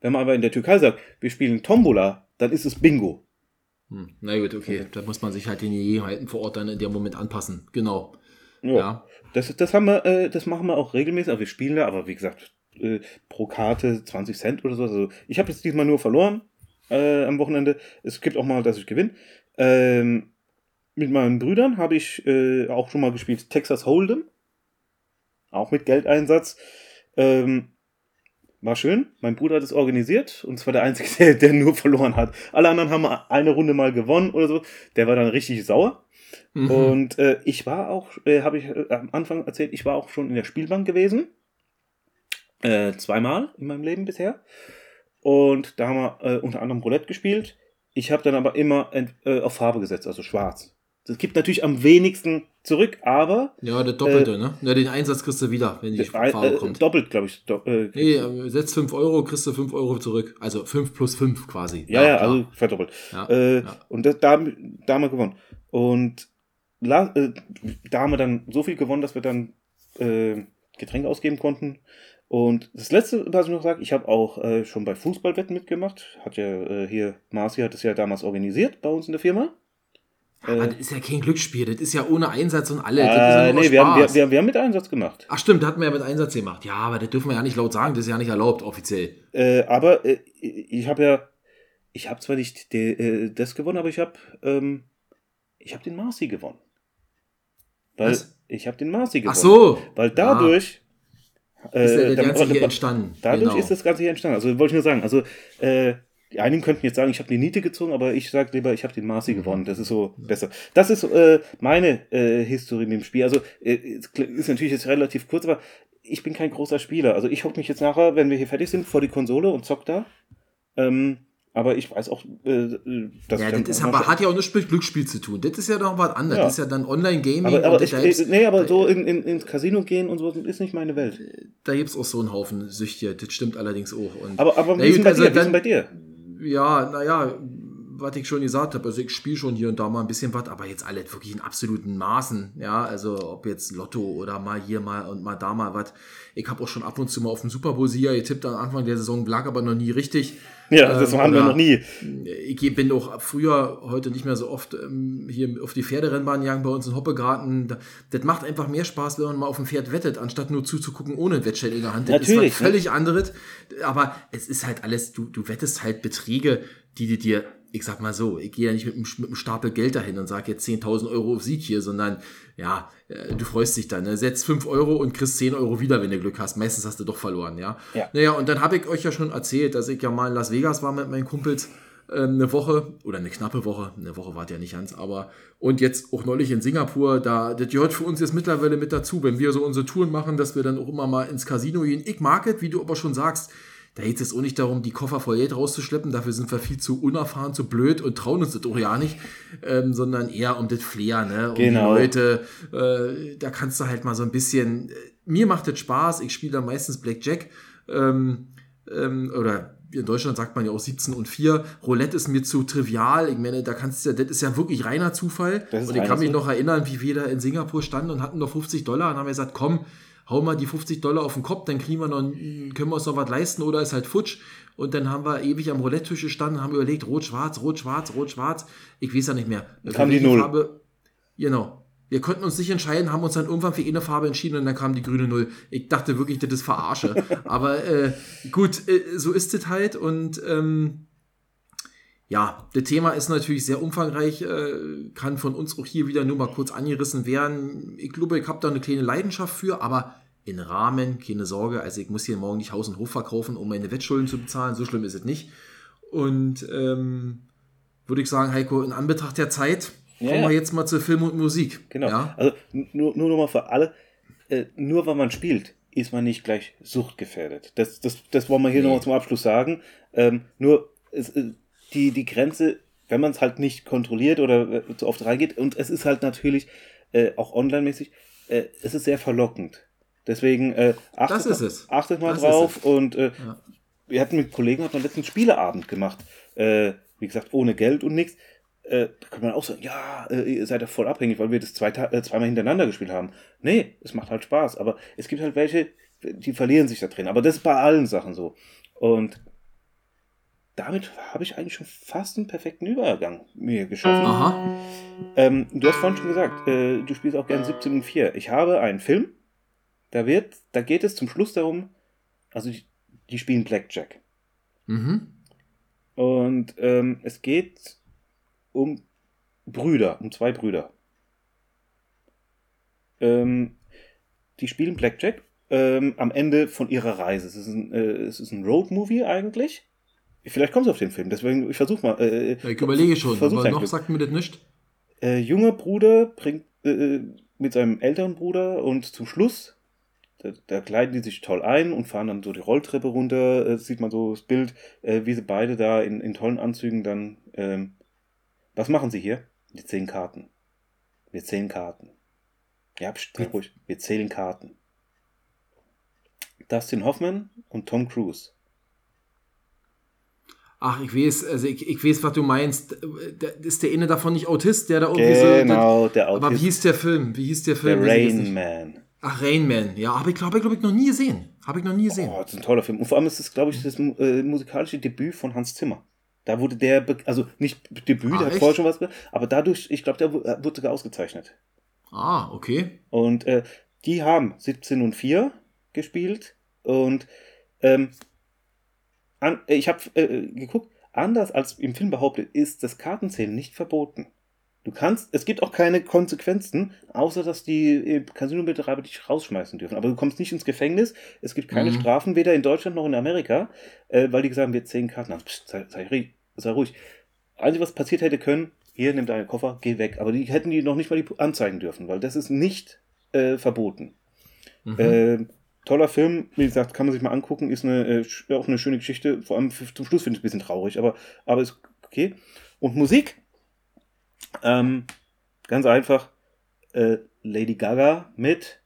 Wenn man aber in der Türkei sagt, wir spielen Tombola, dann ist es Bingo. hm. na gut, okay. Da muss man sich halt den Gegebenheiten vor Ort dann in dem Moment anpassen. Genau. Ja. Ja. Das, das haben wir, äh, das machen wir auch regelmäßig, aber wir spielen da, aber wie gesagt, äh, pro Karte 20 Cent oder so. Also ich habe jetzt diesmal nur verloren äh, am Wochenende. Es gibt auch mal, dass ich gewinne. Ähm, mit meinen Brüdern habe ich äh, auch schon mal gespielt Texas Hold'em. Auch mit Geldeinsatz. Ähm, war schön. Mein Bruder hat es organisiert und zwar der Einzige, der, der nur verloren hat. Alle anderen haben eine Runde mal gewonnen oder so. Der war dann richtig sauer. Mhm. Und äh, ich war auch, äh, habe ich äh, am Anfang erzählt, ich war auch schon in der Spielbank gewesen. Äh, zweimal in meinem Leben bisher. Und da haben wir äh, unter anderem Roulette gespielt. Ich habe dann aber immer äh, auf Farbe gesetzt, also schwarz. Das gibt natürlich am wenigsten zurück, aber. Ja, der Doppelte, äh, ne? Ja, den Einsatz kriegst du wieder, wenn die Farbe äh, kommt. Doppelt, glaube ich. Do äh, nee, äh, setzt 5 Euro, kriegst du 5 Euro zurück. Also 5 plus 5 quasi. Ja, ja, ja also verdoppelt. Ja, äh, ja. Und das, da, da haben wir gewonnen. Und äh, da haben wir dann so viel gewonnen, dass wir dann äh, Getränke ausgeben konnten. Und das letzte, was ich noch sage, ich habe auch äh, schon bei Fußballwetten mitgemacht. Hat ja äh, hier, Marci hat es ja damals organisiert bei uns in der Firma. Aber das ist ja kein Glücksspiel, das ist ja ohne Einsatz und alle. Äh, ja nee, wir haben, wir, wir, wir, haben mit Einsatz gemacht. Ach stimmt, da hatten wir ja mit Einsatz gemacht. Ja, aber das dürfen wir ja nicht laut sagen, das ist ja nicht erlaubt, offiziell. Äh, aber äh, ich habe ja, ich habe zwar nicht de, äh, das gewonnen, aber ich habe ähm, ich habe den Marci gewonnen. Weil Was? ich habe den Marci gewonnen. Ach so. Weil dadurch ja. Ist der, der Ganze hier entstanden. Dadurch genau. ist das Ganze hier entstanden. Also wollte ich nur sagen, also äh, die einigen könnten jetzt sagen, ich habe die Niete gezogen, aber ich sage lieber, ich habe den Marci gewonnen. Das ist so besser. Das ist äh, meine äh, Historie mit dem Spiel. Also äh, ist natürlich jetzt relativ kurz, aber ich bin kein großer Spieler. Also ich hocke mich jetzt nachher, wenn wir hier fertig sind, vor die Konsole und zock da. Ähm, aber ich weiß auch, äh, dass ja, das ist aber hat ja auch nichts mit Glücksspiel zu tun. Das ist ja noch was anderes. Ja. Das ist ja dann Online-Gaming. Aber, aber ich, ich, nee, aber so in, in, ins Casino gehen und so ist nicht meine Welt. Da gibt es auch so einen Haufen Süchte. Das stimmt allerdings auch. Und aber aber wie, sind bei, also sind bei dir? ja, naja, was ich schon gesagt habe, also ich spiele schon hier und da mal ein bisschen was, aber jetzt alle wirklich in absoluten Maßen, ja, also ob jetzt Lotto oder mal hier mal und mal da mal was. Ich habe auch schon ab und zu mal auf den Super Bowl Sieger getippt am Anfang der Saison, lag aber noch nie richtig. Ja, das ähm, haben wir noch nie. Ich bin auch früher, heute nicht mehr so oft, ähm, hier auf die Pferderennbahn jagen bei uns in Hoppegarten. Das macht einfach mehr Spaß, wenn man mal auf dem Pferd wettet, anstatt nur zuzugucken ohne Wettschein in der Hand. Das Natürlich, ist was völlig ne? anderes. Aber es ist halt alles, du, du wettest halt Beträge, die dir ich sag mal so, ich gehe ja nicht mit einem, mit einem Stapel Geld dahin und sage jetzt 10.000 Euro auf Sieg hier, sondern ja, äh, du freust dich dann. Ne? Setz 5 Euro und kriegst 10 Euro wieder, wenn du Glück hast. Meistens hast du doch verloren, ja. ja. Naja, und dann habe ich euch ja schon erzählt, dass ich ja mal in Las Vegas war mit meinen Kumpels ähm, eine Woche oder eine knappe Woche, eine Woche war ja nicht ganz, aber und jetzt auch neulich in Singapur, da das gehört für uns jetzt mittlerweile mit dazu, wenn wir so unsere Touren machen, dass wir dann auch immer mal ins Casino gehen. Ich mag es, wie du aber schon sagst, da geht es auch nicht darum, die Koffer voll Geld rauszuschleppen, dafür sind wir viel zu unerfahren, zu blöd und trauen uns das auch ja nicht, ähm, sondern eher um das Flair, ne? Um genau. die Leute, äh, da kannst du halt mal so ein bisschen, äh, mir macht das Spaß, ich spiele da meistens Blackjack, ähm, ähm, oder in Deutschland sagt man ja auch 17 und 4. Roulette ist mir zu trivial. Ich meine, da kannst du ja, das ist ja wirklich reiner Zufall. Und ich kann mich noch erinnern, wie wir da in Singapur standen und hatten noch 50 Dollar und haben gesagt, komm, hau mal die 50 Dollar auf den Kopf, dann kriegen wir noch, können wir uns noch was leisten oder ist halt futsch. Und dann haben wir ewig am Roulette-Tisch gestanden, haben überlegt, rot, schwarz, rot, schwarz, rot, schwarz. Ich weiß ja nicht mehr. Kam die Null. Farbe, genau. Wir konnten uns nicht entscheiden, haben uns dann irgendwann für eine Farbe entschieden und dann kam die grüne Null. Ich dachte wirklich, das ist Verarsche. Aber äh, gut, äh, so ist es halt und ähm, ja, das Thema ist natürlich sehr umfangreich, äh, kann von uns auch hier wieder nur mal kurz angerissen werden. Ich glaube, ich habe da eine kleine Leidenschaft für, aber in Rahmen, keine Sorge. Also ich muss hier morgen nicht Haus und Hof verkaufen, um meine Wettschulden zu bezahlen. So schlimm ist es nicht. Und ähm, würde ich sagen, Heiko, in Anbetracht der Zeit ja, kommen wir jetzt mal zu Film und Musik. Genau. Ja? Also nur, nur nochmal für alle, äh, nur weil man spielt, ist man nicht gleich suchtgefährdet. Das, das, das wollen wir hier nee. nochmal zum Abschluss sagen. Ähm, nur es, äh, die, die Grenze, wenn man es halt nicht kontrolliert oder äh, zu oft reingeht, und es ist halt natürlich äh, auch online-mäßig, äh, es ist sehr verlockend. Deswegen äh, achtet, mal, achtet mal das drauf. Und äh, ja. wir hatten mit Kollegen hat man letzten Spieleabend gemacht. Äh, wie gesagt, ohne Geld und nichts. Äh, da kann man auch sagen, ja, äh, ihr seid ja voll abhängig, weil wir das zwei, äh, zweimal hintereinander gespielt haben. Nee, es macht halt Spaß. Aber es gibt halt welche, die verlieren sich da drin. Aber das ist bei allen Sachen so. Und damit habe ich eigentlich schon fast einen perfekten Übergang mir geschaffen. Aha. Ähm, du hast vorhin schon gesagt, du spielst auch gern 17 und 4. Ich habe einen Film, da wird, da geht es zum Schluss darum, Also die, die spielen Blackjack. Mhm. Und ähm, es geht um Brüder, um zwei Brüder. Ähm, die spielen Blackjack ähm, am Ende von ihrer Reise. Es ist ein, äh, es ist ein Road-Movie eigentlich. Vielleicht kommst du auf den Film, deswegen, ich versuch mal. Äh, Ja, ich überlege schon, versuch aber dein noch Glück. sagt mir das nicht. äh, junger Bruder bringt äh, mit seinem älteren Bruder und zum Schluss, da, da kleiden die sich toll ein und fahren dann so die Rolltreppe runter, äh, sieht man so das Bild, äh, wie sie beide da in, in tollen Anzügen dann, ähm, was machen sie hier? Wir zählen Karten. Wir zählen Karten. Ja, pst, ruhig. Wir zählen Karten. Dustin Hoffman und Tom Cruise. Ach, ich weiß, also ich, ich weiß, was du meinst. Der- Ist der eine davon nicht Autist, der da irgendwie Genau, so. der Aber wie Autist. hieß der Film? Wie hieß der Film? Jetzt Rain. Man. Ach, Rain Man. Ja, habe ich glaube ich, glaub ich noch nie gesehen. Habe ich noch nie gesehen. Oh, das ist ein toller Film. Und vor allem ist es, glaube ich, das äh, musikalische Debüt von Hans Zimmer. Da wurde der, also nicht Debüt, Ah, der hat vorher schon was aber dadurch, ich glaube, der äh, wurde sogar ausgezeichnet. Ah, okay. Und äh, die haben 17 und 4 gespielt und ähm, an, äh, ich habe äh, geguckt, anders als im Film behauptet, ist das Kartenzählen nicht verboten. Du kannst, es gibt auch keine Konsequenzen, außer dass die äh, Casino-Betreiber dich rausschmeißen dürfen. Aber du kommst nicht ins Gefängnis, es gibt keine Mhm. Strafen, weder in Deutschland noch in Amerika, äh, weil die gesagt haben, wir zehn Karten haben. Psst, sei, sei, sei ruhig. Einzige, was passiert hätte können, hier, nimm deinen Koffer, geh weg. Aber die hätten die noch nicht mal die anzeigen dürfen, weil das ist nicht äh, verboten. Mhm. Äh, toller Film, wie gesagt, kann man sich mal angucken, ist eine, äh, auch eine schöne Geschichte, vor allem zum Schluss finde ich es ein bisschen traurig, aber, aber ist okay. Und Musik, ähm, ganz einfach, äh, Lady Gaga mit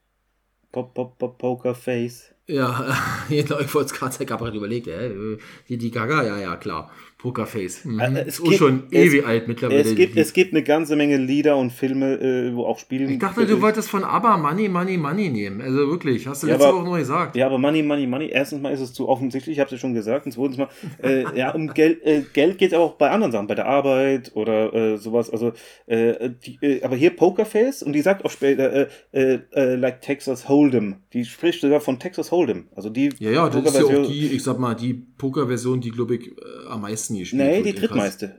Pop, Pop, Pop, Poker Face. Ja, ich wollte es gerade aber überlegt, äh, die, die Gaga, ja, ja, klar. Pokerface. Mhm. Ist es auch gibt- schon es- ewig alt mittlerweile. Es gibt, es gibt eine ganze Menge Lieder und Filme, äh, wo auch spielen. ich dachte, du wolltest von ABBA Money, Money, Money nehmen. Also wirklich, hast du Ja, letzte aber- Woche noch gesagt. Ja, aber Money, Money, Money. Erstens mal ist es zu offensichtlich, ich habe es ja schon gesagt. Und zweitens mal, äh, ja, um Geld, äh, Geld geht es aber auch bei anderen Sachen, bei der Arbeit oder äh, sowas. Also, äh, die, äh, aber hier Pokerface und die sagt auch später, äh, äh, äh, like Texas Hold'em. Die spricht sogar von Texas Hold'em. Also die Ja, ja, das ist ja auch Pokerversion- die, ich sag mal, die Poker-Version, die, glaube ich, äh, am meisten gespielt Nee, die drittmeiste.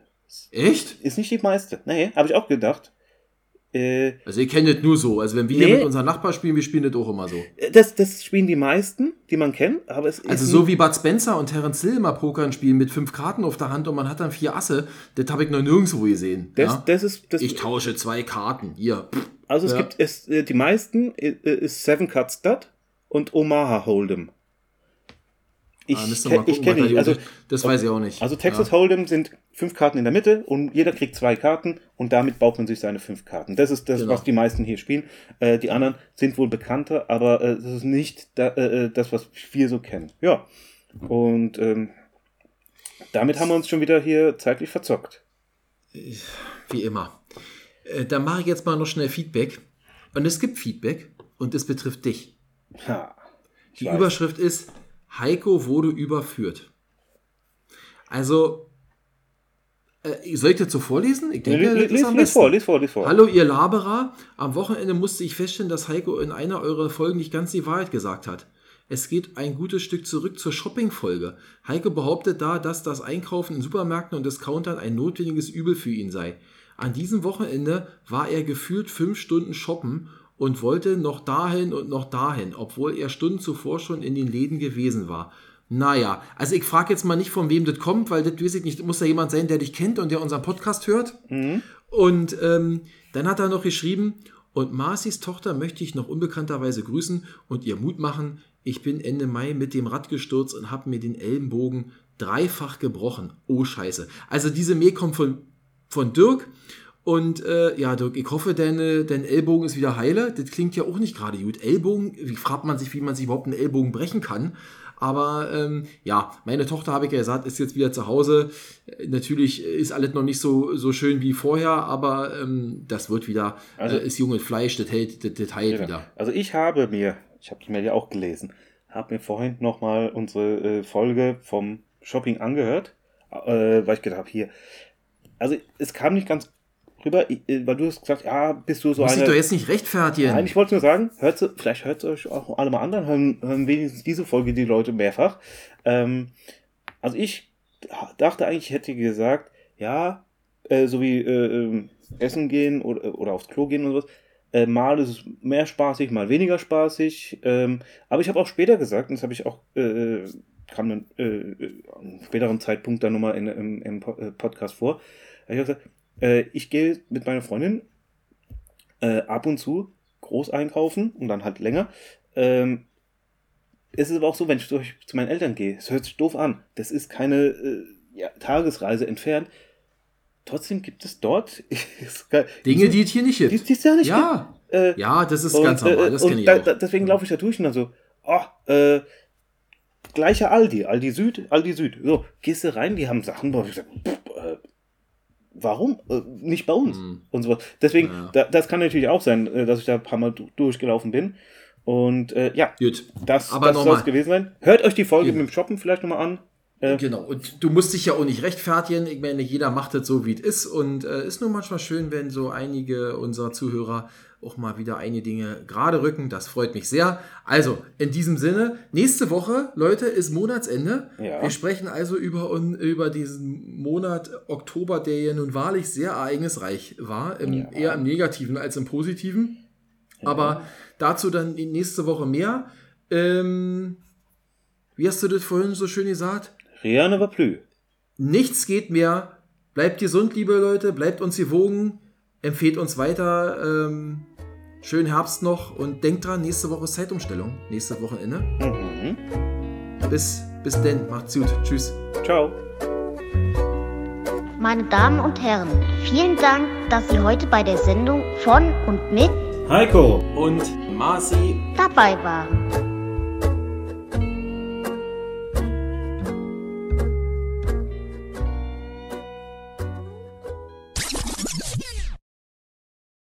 Echt? Ist nicht die meiste. Nee, habe ich auch gedacht. Äh, Also ich kenne das nur so. Also wenn wir Nee. hier mit unseren Nachbarn spielen, wir spielen das auch immer so. das, das spielen die meisten, die man kennt, aber es Also so wie Bud Spencer und Terence Hill immer Pokern spielen mit fünf Karten auf der Hand und man hat dann vier Asse, das habe ich noch nirgendwo gesehen. das, ja? das ist das, ich tausche zwei Karten. Hier. Also es Ja. gibt es, äh, die meisten äh, ist Seven Cut Stud und Omaha Hold'em. Ich, Ah, ich kenne nicht. Also, das weiß ich auch nicht. also Texas ja. Hold'em sind fünf Karten in der Mitte und jeder kriegt zwei Karten und damit baut man sich seine fünf Karten. Das ist das, Genau. was die meisten hier spielen. Äh, die anderen sind wohl bekannter, aber äh, das ist nicht da, äh, das, was wir so kennen. Ja. Und ähm, damit haben wir uns schon wieder hier zeitlich verzockt. Wie immer. Äh, dann mache ich jetzt mal noch schnell Feedback. Und es gibt Feedback und es betrifft dich. Ha. Die weiß. Überschrift ist, Heiko wurde überführt. Also, äh, soll ich das so vorlesen? Ich denke, Lies, lies, lies vor, lies vor, lies vor. Hallo, ihr Laberer. Am Wochenende musste ich feststellen, dass Heiko in einer eurer Folgen nicht ganz die Wahrheit gesagt hat. Es geht ein gutes Stück zurück zur Shopping-Folge. Heiko behauptet da, dass das Einkaufen in Supermärkten und Discountern ein notwendiges Übel für ihn sei. An diesem Wochenende war er gefühlt fünf Stunden shoppen und wollte noch dahin und noch dahin, obwohl er Stunden zuvor schon in den Läden gewesen war. Naja, also ich frage jetzt mal nicht, von wem das kommt, weil das weiß ich nicht, muss da jemand sein, der dich kennt und der unseren Podcast hört. Und ähm, dann hat er noch geschrieben, und Marcis Tochter möchte ich noch unbekannterweise grüßen und ihr Mut machen. Ich bin Ende Mai mit dem Rad gestürzt und habe mir den Ellenbogen dreifach gebrochen. Oh Scheiße. Also diese Mail kommt von, von Dirk. Und äh, ja, Dirk, ich hoffe, deine, dein Ellbogen ist wieder heile. Das klingt ja auch nicht gerade gut. Ellbogen, wie fragt man sich, wie man sich überhaupt einen Ellbogen brechen kann. Aber ähm, ja, meine Tochter, habe ich ja gesagt, ist jetzt wieder zu Hause. Natürlich ist alles noch nicht so, so schön wie vorher, aber ähm, das wird wieder, Also- äh, ist junges Fleisch, das hält, das, das heilt wieder. Also ich habe mir, ich habe die Mail ja auch gelesen, habe mir vorhin nochmal unsere äh, Folge vom Shopping angehört, äh, weil ich gedacht habe, hier, also es kam nicht ganz drüber, ich, äh, weil du hast gesagt, ja, bist du so Muss ich eine. doch jetzt nicht rechtfertigen. Nein, ich wollte nur sagen, hört, vielleicht hört es euch auch alle mal an, dann hören, hören wenigstens diese Folge die Leute mehrfach. Ähm, also ich dachte eigentlich, ich hätte gesagt, ja, äh, so wie äh, ähm, essen gehen oder, oder aufs Klo gehen und sowas. Äh, mal ist es mehr spaßig, mal weniger spaßig. Ähm, aber ich habe auch später gesagt, und das habe ich auch, äh, kam dann äh, am späteren Zeitpunkt dann nochmal in, im, im Po- Podcast vor. Ich habe gesagt, äh, ich gehe mit meiner Freundin äh, ab und zu groß einkaufen und dann halt länger. Ähm, es ist aber auch so, wenn ich zu, zu meinen Eltern gehe, es hört sich doof an, das ist keine äh, ja, Tagesreise entfernt. Trotzdem gibt es dort Dinge, die es hier nicht gibt. die es ja nicht Ja, gibt. Äh, ja, das ist und, ganz normal. äh, Das und kenne ich da, auch. da, deswegen laufe ich da durch und dann so, oh, äh, gleicher Aldi, Aldi Süd, Aldi Süd. So, gehst du rein, die haben Sachen, wo ich sag, pff, äh, warum? Äh, nicht bei uns. Hm. Und so Deswegen, Ja. da, das kann natürlich auch sein, äh, dass ich da ein paar Mal du- durchgelaufen bin. Und äh, ja, Gut. das, Aber das soll es gewesen sein. Hört euch die Folge Eben. mit dem Shoppen vielleicht nochmal an. Äh, Genau, und du musst dich ja auch nicht rechtfertigen. Ich meine, jeder macht das so, wie es ist. Und äh, ist nur manchmal schön, wenn so einige unserer Zuhörer auch mal wieder einige Dinge gerade rücken. Das freut mich sehr. Also, in diesem Sinne, nächste Woche, Leute, ist Monatsende. Ja. Wir sprechen also über, über diesen Monat Oktober, der ja nun wahrlich sehr ereignisreich war. Im, Ja. Eher im Negativen als im Positiven. Aber dazu dann nächste Woche mehr. Ähm, wie hast du das vorhin so schön gesagt? Rien ne va plus. Nichts geht mehr. Bleibt gesund, liebe Leute. Bleibt uns gewogen. Empfehlt uns weiter. Ähm, schönen Herbst noch. Und denkt dran, nächste Woche ist Zeitumstellung. Nächste Wochenende. Mhm. Bis, bis denn. Macht's gut. Tschüss. Ciao. Meine Damen und Herren, vielen Dank, dass Sie heute bei der Sendung von und mit Heiko. Und Marci. dabei waren.